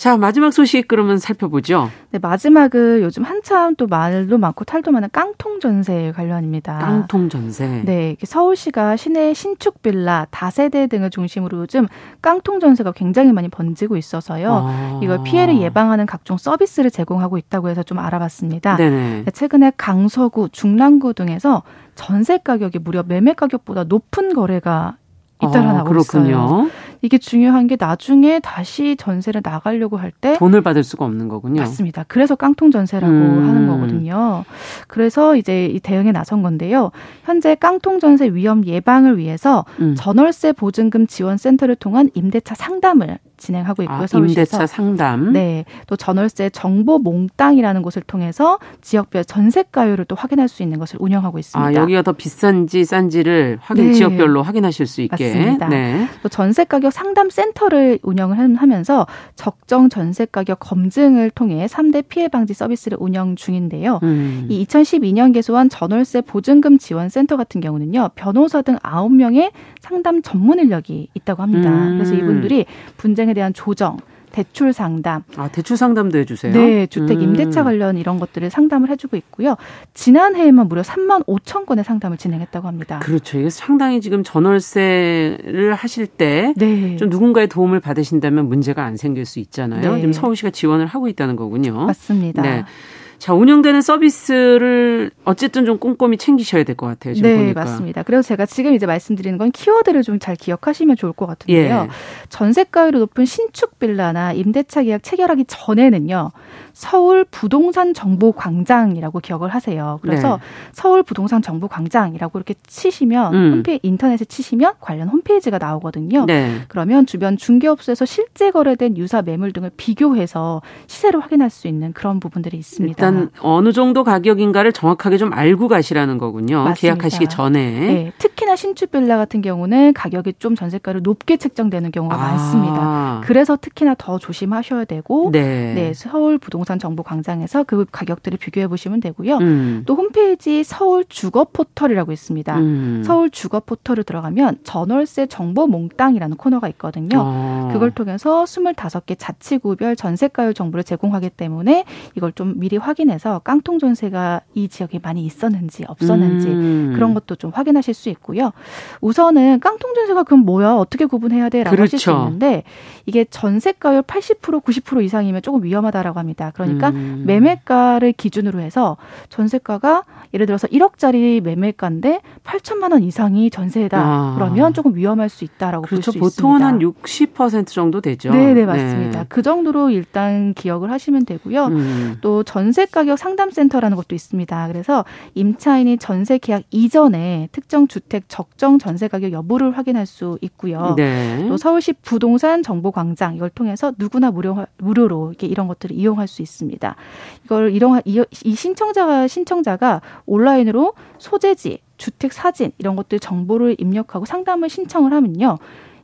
자, 마지막 소식 그러면 살펴보죠. 네, 마지막은 요즘 한참 또 말도 많고 탈도 많은 깡통 전세 관련입니다. 깡통 전세. 네, 서울시가 시내 신축 빌라, 다세대 등을 중심으로 요즘 깡통 전세가 굉장히 많이 번지고 있어서요. 아. 이걸 피해를 예방하는 각종 서비스를 제공하고 있다고 해서 좀 알아봤습니다. 네네. 네, 최근에 강서구, 중랑구 등에서 전세 가격이 무려 매매 가격보다 높은 거래가 잇따라 아, 나고 그렇군요. 있어요. 이게 중요한 게 나중에 다시 전세를 나가려고 할 때 돈을 받을 수가 없는 거군요. 맞습니다. 그래서 깡통 전세라고 음. 하는 거거든요. 그래서 이제 이 대응에 나선 건데요. 현재 깡통 전세 위험 예방을 위해서 음. 전월세 보증금 지원 센터를 통한 임대차 상담을 진행하고 있고요. 아, 임대차 상담. 네. 또 전월세 정보 몽땅이라는 곳을 통해서 지역별 전세가율을 또 확인할 수 있는 것을 운영하고 있습니다. 아, 여기가 더 비싼지 싼지를 확인 네. 지역별로 확인하실 수 있게. 맞습니다. 네. 또 전세 가격 상담 센터를 운영을 하면서 적정 전세 가격 검증을 통해 3대 피해 방지 서비스를 운영 중인데요. 음. 이 2012년 개소한 전월세 보증금 지원 센터 같은 경우는요. 변호사 등 9명의 상담 전문 인력이 있다고 합니다. 음. 그래서 이분들이 분쟁 분양에 대한 조정, 대출 상담. 아, 대출 상담도 해주세요? 네, 주택 음. 임대차 관련 이런 것들을 상담을 해주고 있고요. 지난해에만 무려 3만 5천 건의 상담을 진행했다고 합니다. 그렇죠. 이게 상당히 지금 전월세를 하실 때좀 네. 누군가의 도움을 받으신다면 문제가 안 생길 수 있잖아요. 네. 지금 서울시가 지원을 하고 있다는 거군요. 맞습니다. 네. 자, 운영되는 서비스를 어쨌든 좀 꼼꼼히 챙기셔야 될 것 같아요. 지금 네, 보니까. 맞습니다. 그래서 제가 지금 이제 말씀드리는 건 키워드를 좀 잘 기억하시면 좋을 것 같은데요. 예. 전세가율이 높은 신축 빌라나 임대차 계약 체결하기 전에는요. 서울 부동산 정보 광장이라고 기억을 하세요. 그래서 네. 서울 부동산 정보 광장이라고 이렇게 치시면 음. 홈페이지 인터넷에 치시면 관련 홈페이지가 나오거든요. 네. 그러면 주변 중개업소에서 실제 거래된 유사 매물 등을 비교해서 시세를 확인할 수 있는 그런 부분들이 있습니다. 일단 어느 정도 가격인가를 정확하게 좀 알고 가시라는 거군요. 맞습니다. 계약하시기 전에. 네. 특히나 신축 빌라 같은 경우는 가격이 좀 전세가를 높게 책정되는 경우가 아. 많습니다. 그래서 특히나 더 조심하셔야 되고 네. 네 서울 부동산 부동산 정보 광장에서 그 가격들을 비교해 보시면 되고요. 음. 또 홈페이지 서울 주거 포털이라고 있습니다. 음. 서울 주거 포털을 들어가면 전월세 정보 몽땅이라는 코너가 있거든요. 어. 그걸 통해서 25개 자치구별 전세가율 정보를 제공하기 때문에 이걸 좀 미리 확인해서 깡통 전세가 이 지역에 많이 있었는지 없었는지 음. 그런 것도 좀 확인하실 수 있고요. 우선은 깡통 전세가 그럼 뭐야? 어떻게 구분해야 돼?라고 그렇죠. 하실 수 그렇죠. 있는데 이게 전세가율 80% 90% 이상이면 조금 위험하다라고 합니다. 그러니까 음. 매매가를 기준으로 해서 전세가가 예를 들어서 1억짜리 매매가인데 8천만 원 이상이 전세다. 아. 그러면 조금 위험할 수 있다라고 그렇죠. 볼수 있습니다. 보통은 한60% 정도 되죠. 네, 네, 맞습니다. 네. 그 정도로 일단 기억을 하시면 되고요. 음. 또 전세 가격 상담 센터라는 것도 있습니다. 그래서 임차인이 전세 계약 이전에 특정 주택 적정 전세 가격 여부를 확인할 수 있고요. 네. 또 서울시 부동산 정보 광장 이걸 통해서 누구나 무료 무료로 이렇게 이런 것들을 이용할 수 있습니다. 이걸 이런 이, 이 신청자가 신청자가 온라인으로 소재지, 주택 사진 이런 것들 정보를 입력하고 상담을 신청을 하면요.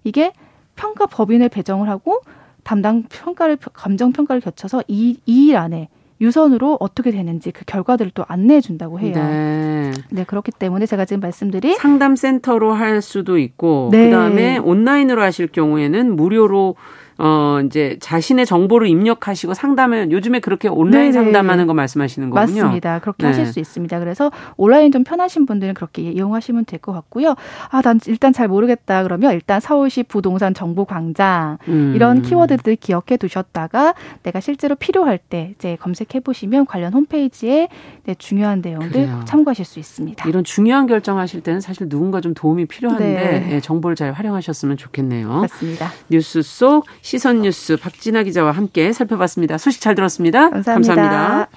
이게 평가 법인을 배정을 하고 담당 평가를 감정 평가를 거쳐서 이 이 일 안에 유선으로 어떻게 되는지 그 결과들을 또 안내해 준다고 해요. 네. 네. 그렇기 때문에 제가 지금 말씀드린 상담 센터로 할 수도 있고 네. 그다음에 온라인으로 하실 경우에는 무료로 어 이제 자신의 정보를 입력하시고 상담을 요즘에 그렇게 온라인 네네. 상담하는 거 말씀하시는 거군요. 맞습니다. 그렇게 네. 하실 수 있습니다. 그래서 온라인 좀 편하신 분들은 그렇게 이용하시면 될 것 같고요. 아, 난 일단 잘 모르겠다 그러면 일단 서울시 부동산 정보 광장 음. 이런 키워드들 기억해 두셨다가 내가 실제로 필요할 때 이제 검색해 보시면 관련 홈페이지에 네, 중요한 내용들 그래요. 참고하실 수 있습니다. 이런 중요한 결정하실 때는 사실 누군가 좀 도움이 필요한데 네. 네, 정보를 잘 활용하셨으면 좋겠네요. 맞습니다. 뉴스 속 시선 뉴스 박진아 기자와 함께 살펴봤습니다. 소식 잘 들었습니다. 감사합니다. 감사합니다.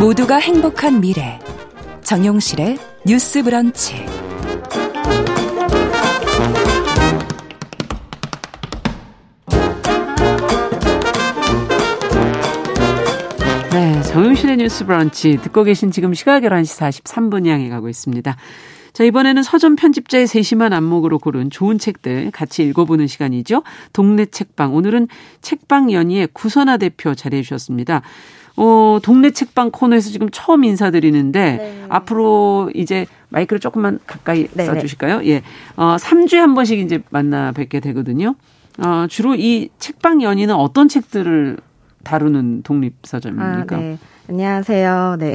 모두가 행복한 미래. 정용실의 뉴스 브런치. 네, 정용실의 뉴스 브런치 듣고 계신 지금 시각 11시 43분 향해 가고 있습니다. 자, 이번에는 서점 편집자의 세심한 안목으로 고른 좋은 책들 같이 읽어보는 시간이죠. 동네 책방. 오늘은 책방 연희의 구선아 대표 자리해 주셨습니다. 어, 동네 책방 코너에서 지금 처음 인사드리는데 네. 앞으로 이제 마이크를 조금만 가까이 네, 네. 써주실까요? 예. 어, 3주에 한 번씩 이제 만나 뵙게 되거든요. 어, 주로 이 책방 연희는 어떤 책들을 다루는 독립서점입니까? 아, 네. 안녕하세요. 네.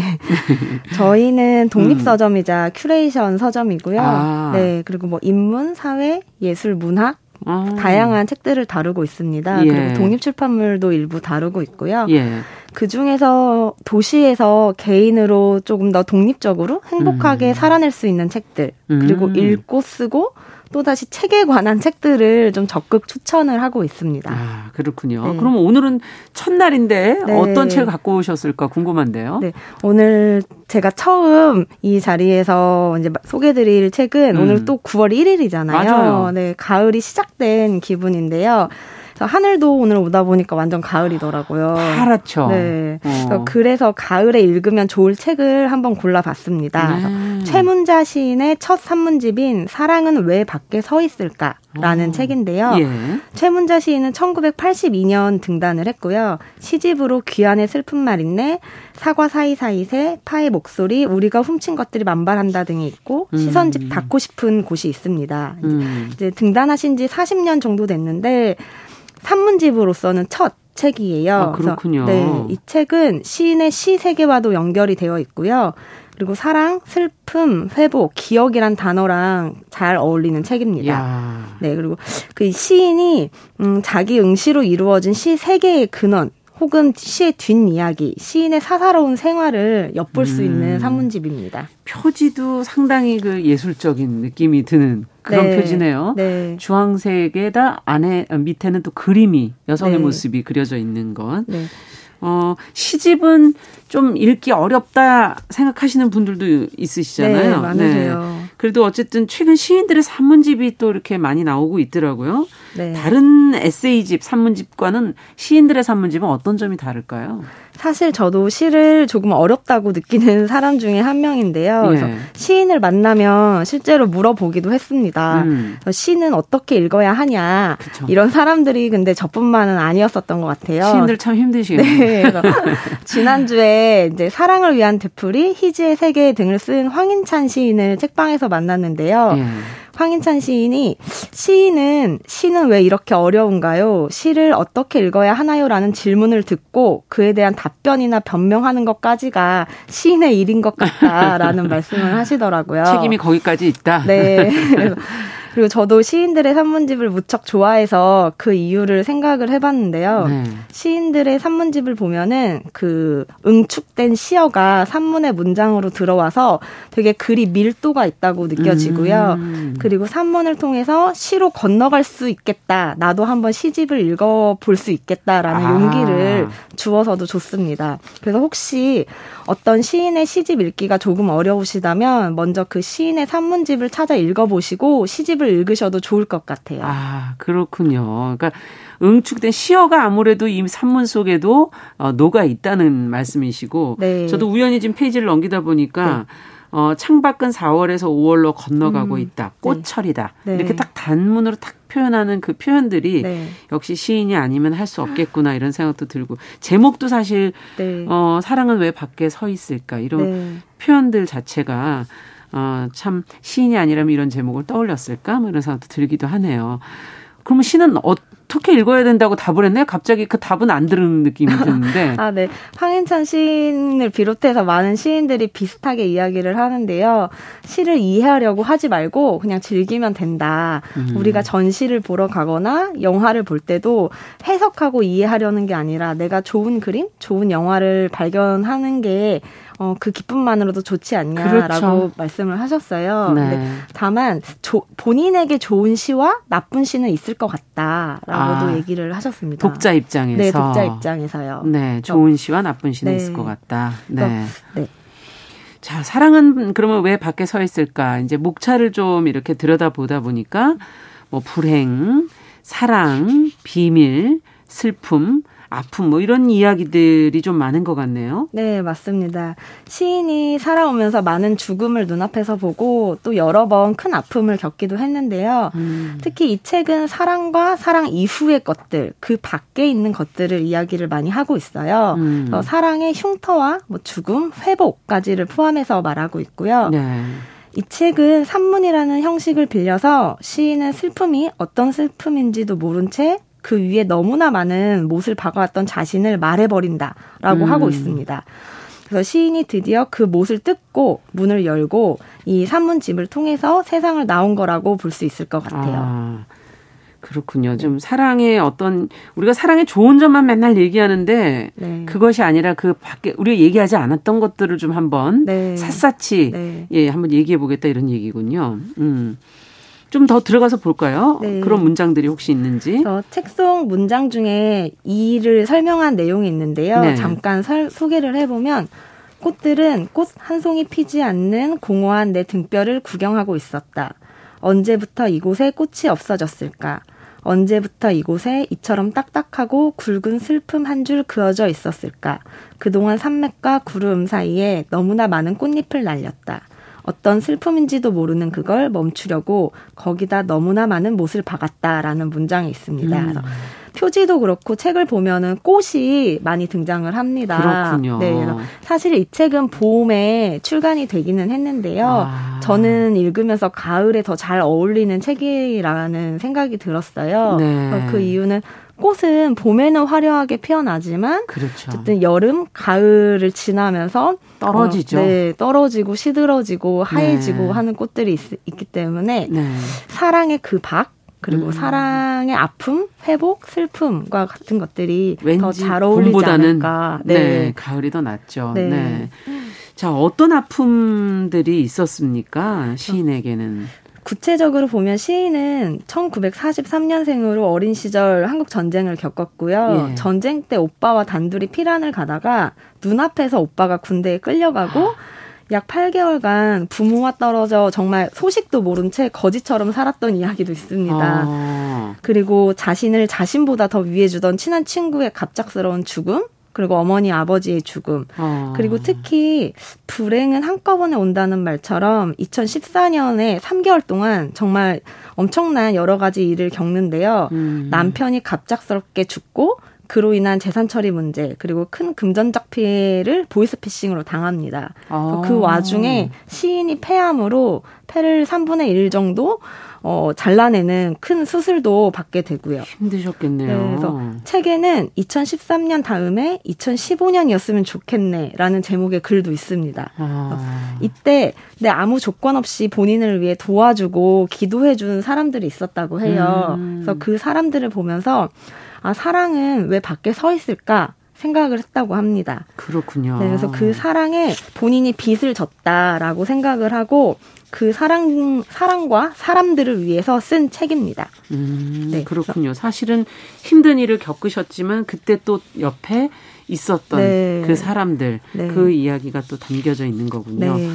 저희는 독립서점이자 큐레이션 서점이고요. 아. 네. 그리고 뭐 인문, 사회, 예술, 문학, 아. 다양한 책들을 다루고 있습니다. 예. 그리고 독립출판물도 일부 다루고 있고요. 예. 그 중에서 도시에서 개인으로 조금 더 독립적으로 행복하게 음. 살아낼 수 있는 책들, 그리고 음. 읽고 쓰고 또다시 책에 관한 책들을 좀 적극 추천을 하고 있습니다. 아, 그렇군요. 네. 그럼 오늘은 첫날인데 네. 어떤 책을 갖고 오셨을까 궁금한데요. 네. 오늘 제가 처음 이 자리에서 이제 소개드릴 책은 음. 오늘 또 9월 1일이잖아요. 맞아요. 네, 가을이 시작된 기분인데요. 하늘도 오늘 오다 보니까 완전 가을이더라고요. 파랗죠. 네. 어. 그래서 가을에 읽으면 좋을 책을 한번 골라봤습니다. 네. 최문자 시인의 첫 산문집인 사랑은 왜 밖에 서 있을까? 라는 어. 책인데요. 예. 최문자 시인은 1982년 등단을 했고요. 시집으로 귀한의 슬픈 말인데 사과 사이사이 새 파의 목소리 우리가 훔친 것들이 만발한다 등이 있고 음. 시선집 닫고 싶은 곳이 있습니다. 음. 이제 등단하신 지 40년 정도 됐는데 산문집으로서는 첫 책이에요. 아, 그렇군요. 그래서, 네, 이 책은 시인의 시 세계와도 연결이 되어 있고요. 그리고 사랑, 슬픔, 회복, 기억이란 단어랑 잘 어울리는 책입니다. 야. 네, 그리고 그 시인이 음, 자기 응시로 이루어진 시세 개의 근원, 혹은 시의 뒷이야기, 시인의 사사로운 생활을 엿볼 수 있는 음. 산문집입니다. 표지도 상당히 그 예술적인 느낌이 드는 그런 네. 표지네요. 네. 주황색에다 안에 밑에는 또 그림이 여성의 네. 모습이 그려져 있는 것. 네. 어, 시집은 좀 읽기 어렵다 생각하시는 분들도 있으시잖아요. 네, 많으세요. 네. 그래도 어쨌든 최근 시인들의 산문집이 또 이렇게 많이 나오고 있더라고요. 네. 다른 에세이집, 산문집과는 시인들의 산문집은 어떤 점이 다를까요? 사실 저도 시를 조금 어렵다고 느끼는 사람 중에 한 명인데요. 예. 그래서 시인을 만나면 실제로 물어보기도 했습니다. 음. 시는 어떻게 읽어야 하냐. 그쵸. 이런 사람들이 근데 저뿐만은 아니었었던 것 같아요. 시인들 참 힘드시겠네요. 네. 지난주에 이제 사랑을 위한 되풀이 희지의 세계 등을 쓴 황인찬 시인을 책방에서 만났는데요. 예. 황인찬 시인이 시인은 시는 왜 이렇게 어려운가요? 시를 어떻게 읽어야 하나요?라는 질문을 듣고 그에 대한 답변이나 변명하는 것까지가 시인의 일인 것 같다라는 말씀을 하시더라고요. 책임이 거기까지 있다. 네. 그리고 저도 시인들의 산문집을 무척 좋아해서 그 이유를 생각을 해봤는데요. 네. 시인들의 산문집을 보면은 그 응축된 시어가 산문의 문장으로 들어와서 되게 글이 밀도가 있다고 느껴지고요. 음. 그리고 산문을 통해서 시로 건너갈 수 있겠다. 나도 한번 시집을 읽어볼 수 있겠다라는 아. 용기를 주어서도 좋습니다. 그래서 혹시 어떤 시인의 시집 읽기가 조금 어려우시다면 먼저 그 시인의 산문집을 찾아 읽어보시고 시집을 읽으셔도 좋을 것 같아요. 아, 그렇군요. 그러니까 응축된 시어가 아무래도 이 산문 속에도 어, 녹아 있다는 말씀이시고 네. 저도 우연히 지금 페이지를 넘기다 보니까 네. 어, 창밖은 4월에서 5월로 건너가고 음. 있다. 꽃철이다. 네. 이렇게 딱 단문으로 딱 표현하는 그 표현들이 네. 역시 시인이 아니면 할 수 없겠구나 이런 생각도 들고 제목도 사실 네. 어, 사랑은 왜 밖에 서 있을까 이런 네. 표현들 자체가 어, 참 시인이 아니라면 이런 제목을 떠올렸을까 뭐 이런 생각도 들기도 하네요. 그러면 시는 어, 어떻게 읽어야 된다고 답을 했네요. 갑자기 그 답은 안 들은 느낌이 드는데. 아, 네. 황인찬 시인을 비롯해서 많은 시인들이 비슷하게 이야기를 하는데요. 시를 이해하려고 하지 말고 그냥 즐기면 된다. 음. 우리가 전시를 보러 가거나 영화를 볼 때도 해석하고 이해하려는 게 아니라 내가 좋은 그림, 좋은 영화를 발견하는 게 어, 그 기쁨만으로도 좋지 않냐라고 그렇죠. 말씀을 하셨어요. 네. 근데 다만 조, 본인에게 좋은 시와 나쁜 시는 있을 것 같다라고도 아, 얘기를 하셨습니다. 독자 입장에서. 네, 독자 입장에서요. 네, 좋은 시와 나쁜 시는 네. 있을 것 같다. 네. 네. 자, 사랑은 그러면 왜 밖에 서 있을까? 이제 목차를 좀 이렇게 들여다보다 보니까 뭐 불행, 사랑, 비밀, 슬픔, 아픔 뭐 이런 이야기들이 좀 많은 것 같네요. 네, 맞습니다. 시인이 살아오면서 많은 죽음을 눈앞에서 보고 또 여러 번 큰 아픔을 겪기도 했는데요. 음. 특히 이 책은 사랑과 사랑 이후의 것들, 그 밖에 있는 것들을 이야기를 많이 하고 있어요. 음. 사랑의 흉터와 뭐 죽음, 회복까지를 포함해서 말하고 있고요. 네. 이 책은 산문이라는 형식을 빌려서 시인은 슬픔이 어떤 슬픔인지도 모른 채 그 위에 너무나 많은 못을 박아왔던 자신을 말해버린다라고 음. 하고 있습니다. 그래서 시인이 드디어 그 못을 뜯고 문을 열고 이 산문집을 통해서 세상을 나온 거라고 볼 수 있을 것 같아요. 아, 그렇군요. 좀 사랑의 어떤 우리가 사랑의 좋은 점만 맨날 얘기하는데 네. 그것이 아니라 그 밖에 우리가 얘기하지 않았던 것들을 좀 한번 네. 샅샅이 네. 예 한번 얘기해 보겠다 이런 얘기군요. 음. 좀 더 들어가서 볼까요? 네. 그런 문장들이 혹시 있는지. 책속 문장 중에 이를 설명한 내용이 있는데요. 네. 잠깐 설, 소개를 해보면 꽃들은 꽃 한 송이 피지 않는 공허한 내 등뼈를 구경하고 있었다. 언제부터 이곳에 꽃이 없어졌을까? 언제부터 이곳에 이처럼 딱딱하고 굵은 슬픔 한 줄 그어져 있었을까? 그동안 산맥과 구름 사이에 너무나 많은 꽃잎을 날렸다. 어떤 슬픔인지도 모르는 그걸 멈추려고 거기다 너무나 많은 못을 박았다라는 문장이 있습니다. 음. 표지도 그렇고 책을 보면은 꽃이 많이 등장을 합니다. 그렇군요. 네, 사실 이 책은 봄에 출간이 되기는 했는데요. 아. 저는 읽으면서 가을에 더 잘 어울리는 책이라는 생각이 들었어요. 네. 그 이유는 꽃은 봄에는 화려하게 피어나지만 그렇죠. 어쨌든 여름, 가을을 지나면서 떨어지죠. 어, 네, 떨어지고 시들어지고 하얘지고 네. 하는 꽃들이 있, 기 때문에 네. 사랑의 그 박, 그리고 음. 사랑의 아픔, 회복, 슬픔과 같은 것들이 더 잘 어울리지 않을까. 네. 네. 가을이 더 낫죠. 네. 네. 자, 어떤 아픔들이 있었습니까? 시인에게는. 구체적으로 보면 시인은 1943년생으로 어린 시절 한국 전쟁을 겪었고요. 예. 전쟁 때 오빠와 단둘이 피란을 가다가 눈앞에서 오빠가 군대에 끌려가고 아. 약 8개월간 부모와 떨어져 정말 소식도 모른 채 거지처럼 살았던 이야기도 있습니다. 아. 그리고 자신을 자신보다 더 위해 주던 친한 친구의 갑작스러운 죽음, 그리고 어머니 아버지의 죽음 어. 그리고 특히 불행은 한꺼번에 온다는 말처럼 2014년에 3개월 동안 정말 엄청난 여러 가지 일을 겪는데요. 음. 남편이 갑작스럽게 죽고 그로 인한 재산 처리 문제 그리고 큰 금전적 피해를 보이스피싱으로 당합니다. 아. 그 와중에 시인이 폐암으로 폐를 3분의 1 정도 어, 잘라내는 큰 수술도 받게 되고요. 힘드셨겠네요. 네, 그래서 책에는 2013년 다음에 2015년이었으면 좋겠네라는 제목의 글도 있습니다. 아. 이때 네, 아무 조건 없이 본인을 위해 도와주고 기도해준 사람들이 있었다고 해요. 음. 그래서 그 사람들을 보면서 아, 사랑은 왜 밖에 서 있을까? 생각을 했다고 합니다. 그렇군요. 네, 그래서 그 사랑에 본인이 빚을 졌다라고 생각을 하고 그 사랑 사랑과 사람들을 위해서 쓴 책입니다. 음, 네, 그렇군요. 사실은 힘든 일을 겪으셨지만 그때 또 옆에 있었던 네. 그 사람들 네. 그 이야기가 또 담겨져 있는 거군요. 네.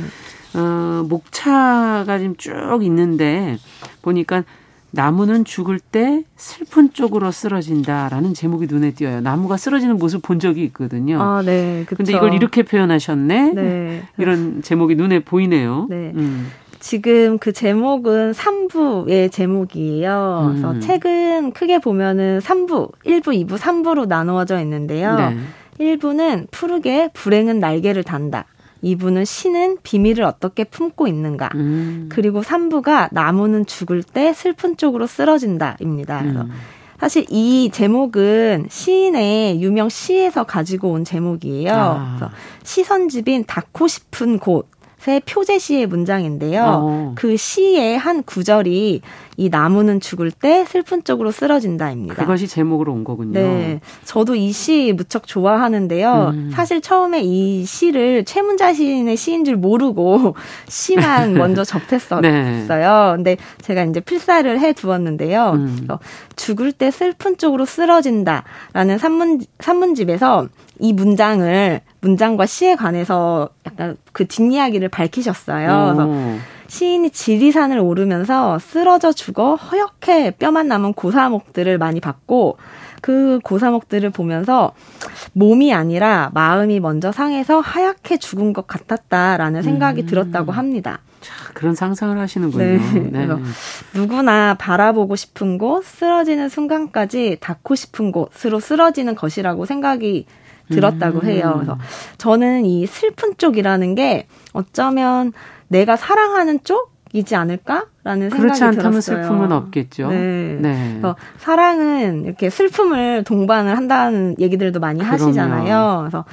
어, 목차가 지금 쭉 있는데 보니까 나무는 죽을 때 슬픈 쪽으로 쓰러진다라는 제목이 눈에 띄어요. 나무가 쓰러지는 모습 본 적이 있거든요. 아, 네. 그쵸. 근데 이걸 이렇게 표현하셨네. 네. 이런 제목이 눈에 보이네요. 네. 음. 지금 그 제목은 3부의 제목이에요. 그래서 음. 책은 크게 보면은 3부, 1부, 2부, 3부로 나누어져 있는데요. 네. 1부는 푸르게 불행은 날개를 단다. 2부는 신은 비밀을 어떻게 품고 있는가. 음. 그리고 3부가 나무는 죽을 때 슬픈 쪽으로 쓰러진다입니다. 그래서 음. 사실 이 제목은 시인의 유명 시에서 가지고 온 제목이에요. 아. 시선집인 닿고 싶은 곳. 새 표제 시의 문장인데요. 어. 그 시의 한 구절이 이 나무는 죽을 때 슬픈 쪽으로 쓰러진다입니다. 그것이 제목으로 온 거군요. 네. 저도 이 시 무척 좋아하는데요. 음. 사실 처음에 이 시를 최문자 시인의 시인 줄 모르고 시만 먼저 접했었어요. 네. 근데 제가 이제 필사를 해 두었는데요. 음. 죽을 때 슬픈 쪽으로 쓰러진다라는 산문 산문집에서 이 문장을 문장과 시에 관해서 약간 그 뒷이야기를 밝히셨어요. 그래서 시인이 지리산을 오르면서 쓰러져 죽어 허옇게 뼈만 남은 고사목들을 많이 봤고 그 고사목들을 보면서 몸이 아니라 마음이 먼저 상해서 하얗게 죽은 것 같았다라는 생각이 음. 들었다고 합니다. 자, 그런 상상을 하시는군요. 네. 네. 누구나 바라보고 싶은 곳, 쓰러지는 순간까지 닿고 싶은 곳으로 쓰러지는 것이라고 생각이 들었다고 음. 해요. 그래서 저는 이 슬픈 쪽이라는 게 어쩌면 내가 사랑하는 쪽이지 않을까라는 생각이 그렇지 않다면 들었어요. 슬픔은 없겠죠. 네. 네. 그래서 사랑은 이렇게 슬픔을 동반을 한다는 얘기들도 많이 그럼요. 하시잖아요. 그래서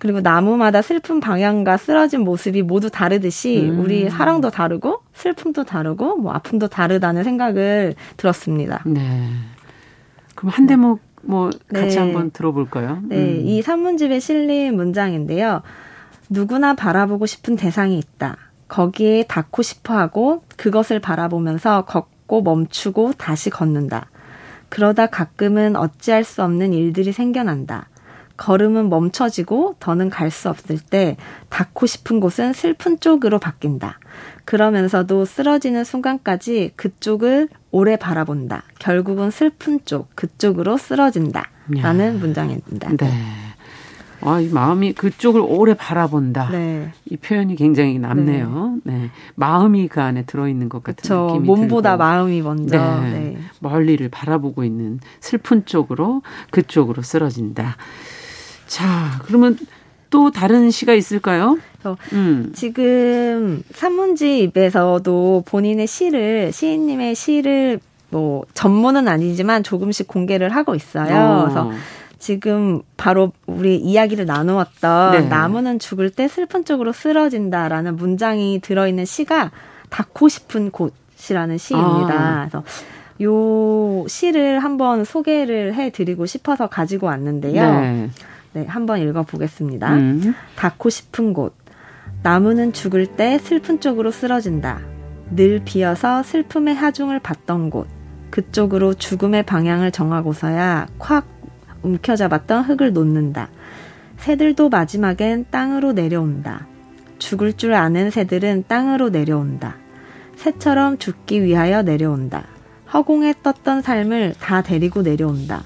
그리고 나무마다 슬픈 방향과 쓰러진 모습이 모두 다르듯이 음. 우리 사랑도 다르고 슬픔도 다르고 뭐 아픔도 다르다는 생각을 들었습니다. 네. 그럼 한 대목 뭐 같이 네. 한번 들어볼까요? 네, 음. 이 산문집에 실린 문장인데요. 누구나 바라보고 싶은 대상이 있다. 거기에 닿고 싶어 하고 그것을 바라보면서 걷고 멈추고 다시 걷는다. 그러다 가끔은 어찌할 수 없는 일들이 생겨난다. 걸음은 멈춰지고 더는 갈 수 없을 때 닿고 싶은 곳은 슬픈 쪽으로 바뀐다. 그러면서도 쓰러지는 순간까지 그쪽을 오래 바라본다. 결국은 슬픈 쪽, 그쪽으로 쓰러진다. 라는 문장입니다. 네. 아, 이 마음이 그쪽을 오래 바라본다. 네. 이 표현이 굉장히 남네요. 네. 네. 마음이 그 안에 들어있는 것 같은 그쵸. 느낌이 몸보다 들고. 마음이 먼저. 네. 네. 멀리를 바라보고 있는 슬픈 쪽으로 그쪽으로 쓰러진다. 자, 그러면 또 다른 시가 있을까요? 음. 지금 산문집에서도 본인의 시를 시인님의 시를 뭐 전문은 아니지만 조금씩 공개를 하고 있어요. 어. 그래서 지금 바로 우리 이야기를 나누었던 네. 나무는 죽을 때 슬픈 쪽으로 쓰러진다라는 문장이 들어있는 시가 닿고 싶은 곳이라는 시입니다. 아. 그래서 요 시를 한번 소개를 해드리고 싶어서 가지고 왔는데요. 네, 네 한번 읽어보겠습니다. 음. 닿고 싶은 곳. 나무는 죽을 때 슬픈 쪽으로 쓰러진다. 늘 비어서 슬픔의 하중을 받던 곳. 그쪽으로 죽음의 방향을 정하고서야 콱 움켜잡았던 흙을 놓는다. 새들도 마지막엔 땅으로 내려온다. 죽을 줄 아는 새들은 땅으로 내려온다. 새처럼 죽기 위하여 내려온다. 허공에 떴던 삶을 다 데리고 내려온다.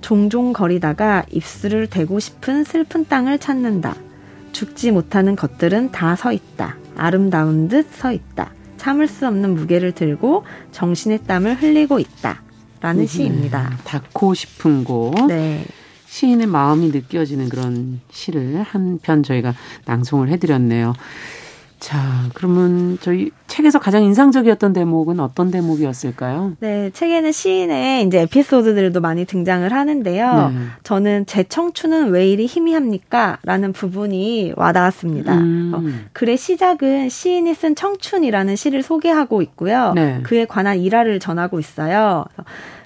종종 거리다가 입술을 대고 싶은 슬픈 땅을 찾는다. 죽지 못하는 것들은 다 서 있다. 아름다운 듯 서 있다. 참을 수 없는 무게를 들고 정신의 땀을 흘리고 있다. 라는 음, 시입니다. 닿고 싶은 곳. 네. 시인의 마음이 느껴지는 그런 시를 한 편 저희가 낭송을 해드렸네요. 자, 그러면 저희 책에서 가장 인상적이었던 대목은 어떤 대목이었을까요? 네, 책에는 시인의 이제 에피소드들도 많이 등장을 하는데요. 네. 저는 제 청춘은 왜 이리 희미합니까? 라는 부분이 와닿았습니다. 음. 어, 글의 시작은 시인이 쓴 청춘이라는 시를 소개하고 있고요. 네. 그에 관한 일화를 전하고 있어요.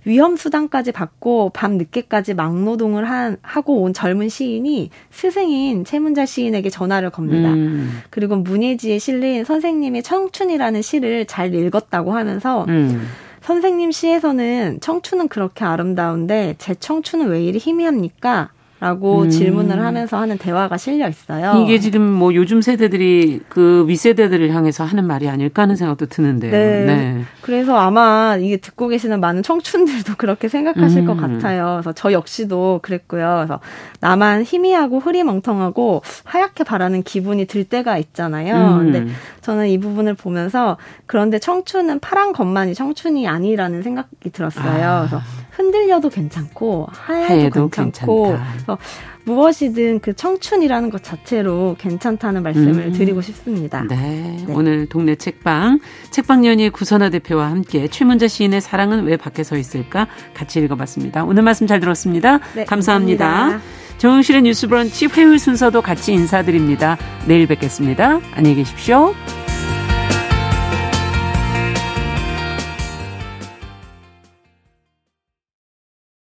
위험 수당까지 받고 밤 늦게까지 막노동을 한, 하고 온 젊은 시인이 스승인 최문자 시인에게 전화를 겁니다. 음. 그리고 문예지에 실린 선생님의 청춘이라는 시를 잘 읽었다고 하면서 음. 선생님 시에서는 청춘은 그렇게 아름다운데 제 청춘은 왜 이리 희미합니까? 라고 음. 질문을 하면서 하는 대화가 실려 있어요. 이게 지금 뭐 요즘 세대들이 그 윗세대들을 향해서 하는 말이 아닐까 하는 생각도 드는데요. 네. 네. 그래서 아마 이게 듣고 계시는 많은 청춘들도 그렇게 생각하실 음. 것 같아요. 그래서 저 역시도 그랬고요. 그래서 나만 희미하고 흐리멍텅하고 하얗게 바라는 기분이 들 때가 있잖아요. 음. 근데 저는 이 부분을 보면서 그런데 청춘은 파란 것만이 청춘이 아니라는 생각이 들었어요. 아. 그래서 흔들려도 괜찮고 하얘도, 괜찮고 그래서 무엇이든 그 청춘이라는 것 자체로 괜찮다는 말씀을 음. 드리고 싶습니다. 네. 네. 오늘 동네 책방 책방 연예 구선아 대표와 함께 최문자 시인의 사랑은 왜 밖에 서 있을까 같이 읽어봤습니다. 오늘 말씀 잘 들었습니다. 네, 감사합니다. 감사합니다. 정용실의 뉴스 브런치 회의 순서도 같이 인사드립니다. 내일 뵙겠습니다. 안녕히 계십시오.